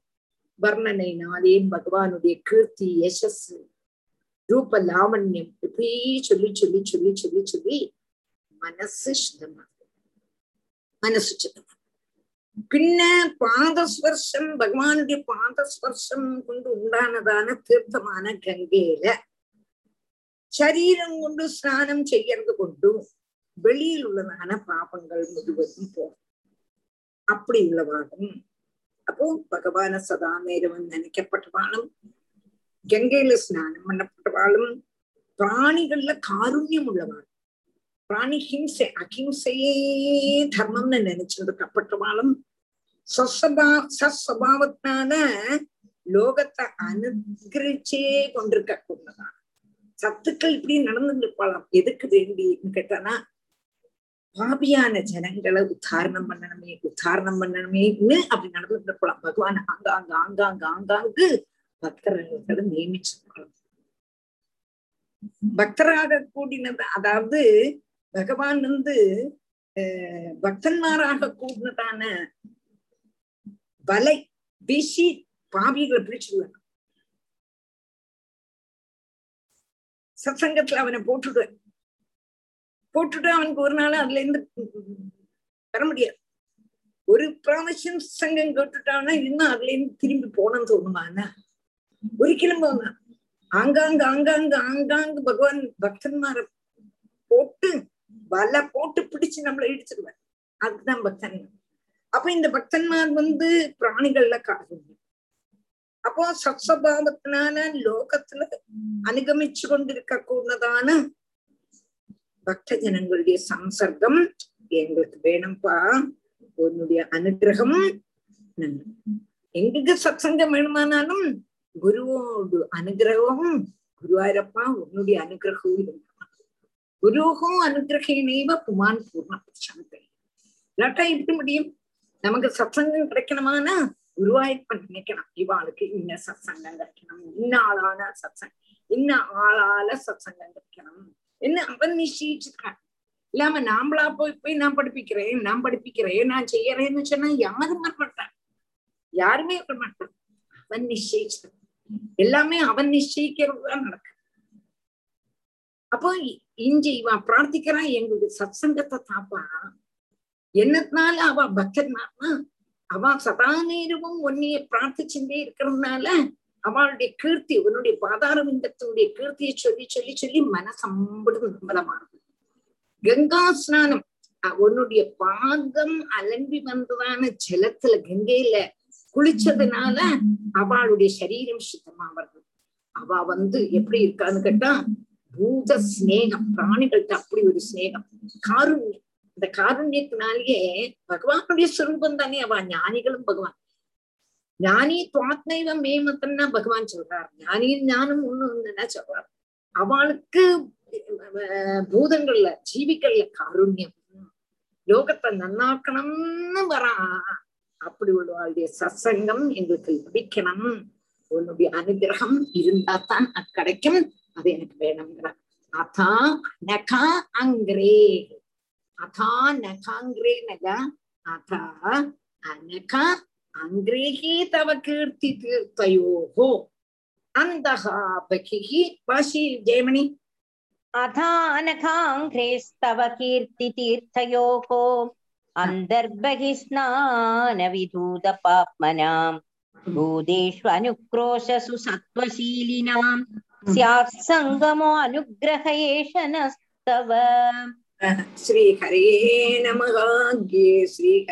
வர்ணனைனாலே பகவானுடைய கீர்த்தி யசஸ் ரூப லாவண்யம் இப்படி சொல்லி சொல்லி சொல்லி சொல்லி சொல்லி மனசு சுத்தமாகும். மனசு சுத்தமாகும். பின்ன பாதஸ்வர்ஷம் பகவானுடைய பாதஸ்வர்ஷம் கொண்டு உண்டானதான தீர்த்தமான கங்கையில சரீரம் கொண்டு ஸ்நானம் செய்யறது கொண்டு வெளியில் உள்ளதான பாபங்கள் முழுவதும் போகும். அப்படி உள்ளவாகும். அப்போ பகவான சதா நேரம் நினைக்கப்பட்டவாளும் கங்கையில ஸ்நானம் பண்ணப்பட்டவாளும் பிராணிகள்ல காருண்யம் உள்ளவாள் பிராணி ஹிம்சை அஹிம்சையே தர்மம்னு நினைச்சிருக்கப்பட்டவாளும் சொசபா சஸ்வபாவத்தினால லோகத்தை அனுகிரிச்சே கொண்டிருக்க கூடதான் சத்துக்கள் இப்படி நடந்துட்டு இருப்பாளாம் எதுக்கு வேண்டின்னு கேட்டானா பாபியான ஜனங்களை உத்தாரணம் பண்ணணுமே உத்தாரணம் பண்ணணுமேன்னு அப்படி நடந்துட்டு இருப்பாளாம் பகவான் ஆங்காங்க ஆங்காங்க ஆங்காங்கு பக்தர்களை நியமிச்சிருப்பாளாம் பக்தராக கூடினது அதாவது பகவான் வந்து பக்தன்மாராக கூடினதான வலை வீசி பாவிகளை பிடிச்சிடுவாங்க சத்சங்கத்துல அவனை போட்டுடுவேன் போட்டுட்டு அவனுக்கு ஒரு நாள் அதுல இருந்து வர முடியாது. ஒரு பிராவசியம் சங்கம் கேட்டுட்டான்னா இன்னும் அதுல இருந்து திரும்பி போனன்னு தோணுமாண்ணா? ஒரிக்கலும் போனான் ஆங்காங்க ஆங்காங்க ஆங்காங்க பகவான் பக்தன்மார போட்டு வலை போட்டு பிடிச்சு நம்மளை இடிச்சிருவார். அதுதான் பக்தன் அப்ப இந்த பக்தன்மார் வந்து பிராணிகள்ல காரணம். அப்போ சத்சபாவத்தினால லோகத்துல அனுகமிச்சு கொண்டிருக்க கூடதான பக்த ஜனங்களுடைய சம்சர்க்கம் எங்களுக்கு வேணும்பா. உன்னுடைய அனுகிரகம் எங்களுக்கு சத்சங்கம் வேணுமானாலும் குருவோடு அனுகிரகமும் குருவாயிரப்பா உன்னுடைய அனுகிரகமும் இருக்கணும் குருஹோ அனுகிரகேனேவ புமான் பூர்ண இல்லாட்டா இருக்க முடியும்? நமக்கு சத்சங்கம் கிடைக்கணுமானா? குருவாயூரப்பன் நினைக்கணும். இவாளுக்கு இன்ன சத்சங்கம் கிடைக்கணும். இன்ன ஆளான சத்சங்கம் இன்ன ஆளால சத்சங்கம் கிடைக்கணும். என்ன அவன் நிச்சயிச்சிருக்கான். இல்லாம நாமளா போய் போய் நான் படிப்பிக்கிறேன் நான் படிப்பிக்கிறேன் நான் செய்யறேன்னு சொன்னா யாரும் வர மாட்டான். யாருமே மாட்டான். அவன் நிச்சயிச்சிருக்கான். எல்லாமே அவன் நிச்சயிக்கிறது தான் நடக்கும் அப்போ இஞ்சி இவன் பிரார்த்திக்கிறான் எங்களுக்கு சத்சங்கத்தை தாப்பா என்னத்தினால அவ பக்தனானா? அவ சதா நேரமும் உன்னைய பிரார்த்திச்சுட்டே இருக்கிறதுனால அவளுடைய கீர்த்தி உன்னுடைய பாதாரவிந்தத்தினுடைய கீர்த்தியை சொல்லி சொல்லி சொல்லி மனசம்படும் நிர்மலமா கங்கா ஸ்நானம் உன்னுடைய பாதம் அலம்பி வந்ததான ஜலத்துல கங்கையில குளிச்சதுனால அவளுடைய சரீரம் சுத்தமா வருது. அவ வந்து எப்படி இருக்கான்னு கேட்டா பூத சிநேகம் பிராணிகள்கிட்ட அப்படி ஒரு சிநேகம். காருண்யம் இந்த காருண்யத்தினாலேயே பகவானுடைய சுரூபம் தானே அவ ஞானிகளும் பகவான். ஞானி துவாத்மைவ மேமத்தன்னா பகவான் சொல்றார். ஞானியும் ஞானம் ஒண்ணுன்னா சொல்றார். அவளுக்கு பூதங்கள்ல ஜீவிகள்ல காருண்யம். லோகத்தை நன்னாக்கணும்னு வரா. அப்படி உள்ளவாளுடைய சத்சங்கம் எங்களுக்கு லபிக்கணும். உன்னுடைய அனுகிரகம் இருந்தா தான் அது கிடைக்கும் அது எனக்கு வேணுங்கிற அதா நகா அங்கிரே அதா நகாங்கிரே நக அதா அனகா அங்கிரேகி தவ கீர்த்தி தீர்த்தயோகோ அந்தகா பகிஹி வாசி ஜெயமணி अथानखाङ्घ्रेस्तव कीर्तितीर्थयोः अन्तर्बहिस्नानविधूतपाप्मनाम् भूतेषु अनुक्रोशसु सत्त्वशीलिनाम् स्यात् सङ्गमो अनुग्रह एष नस्तव श्रीहरे नमः श्री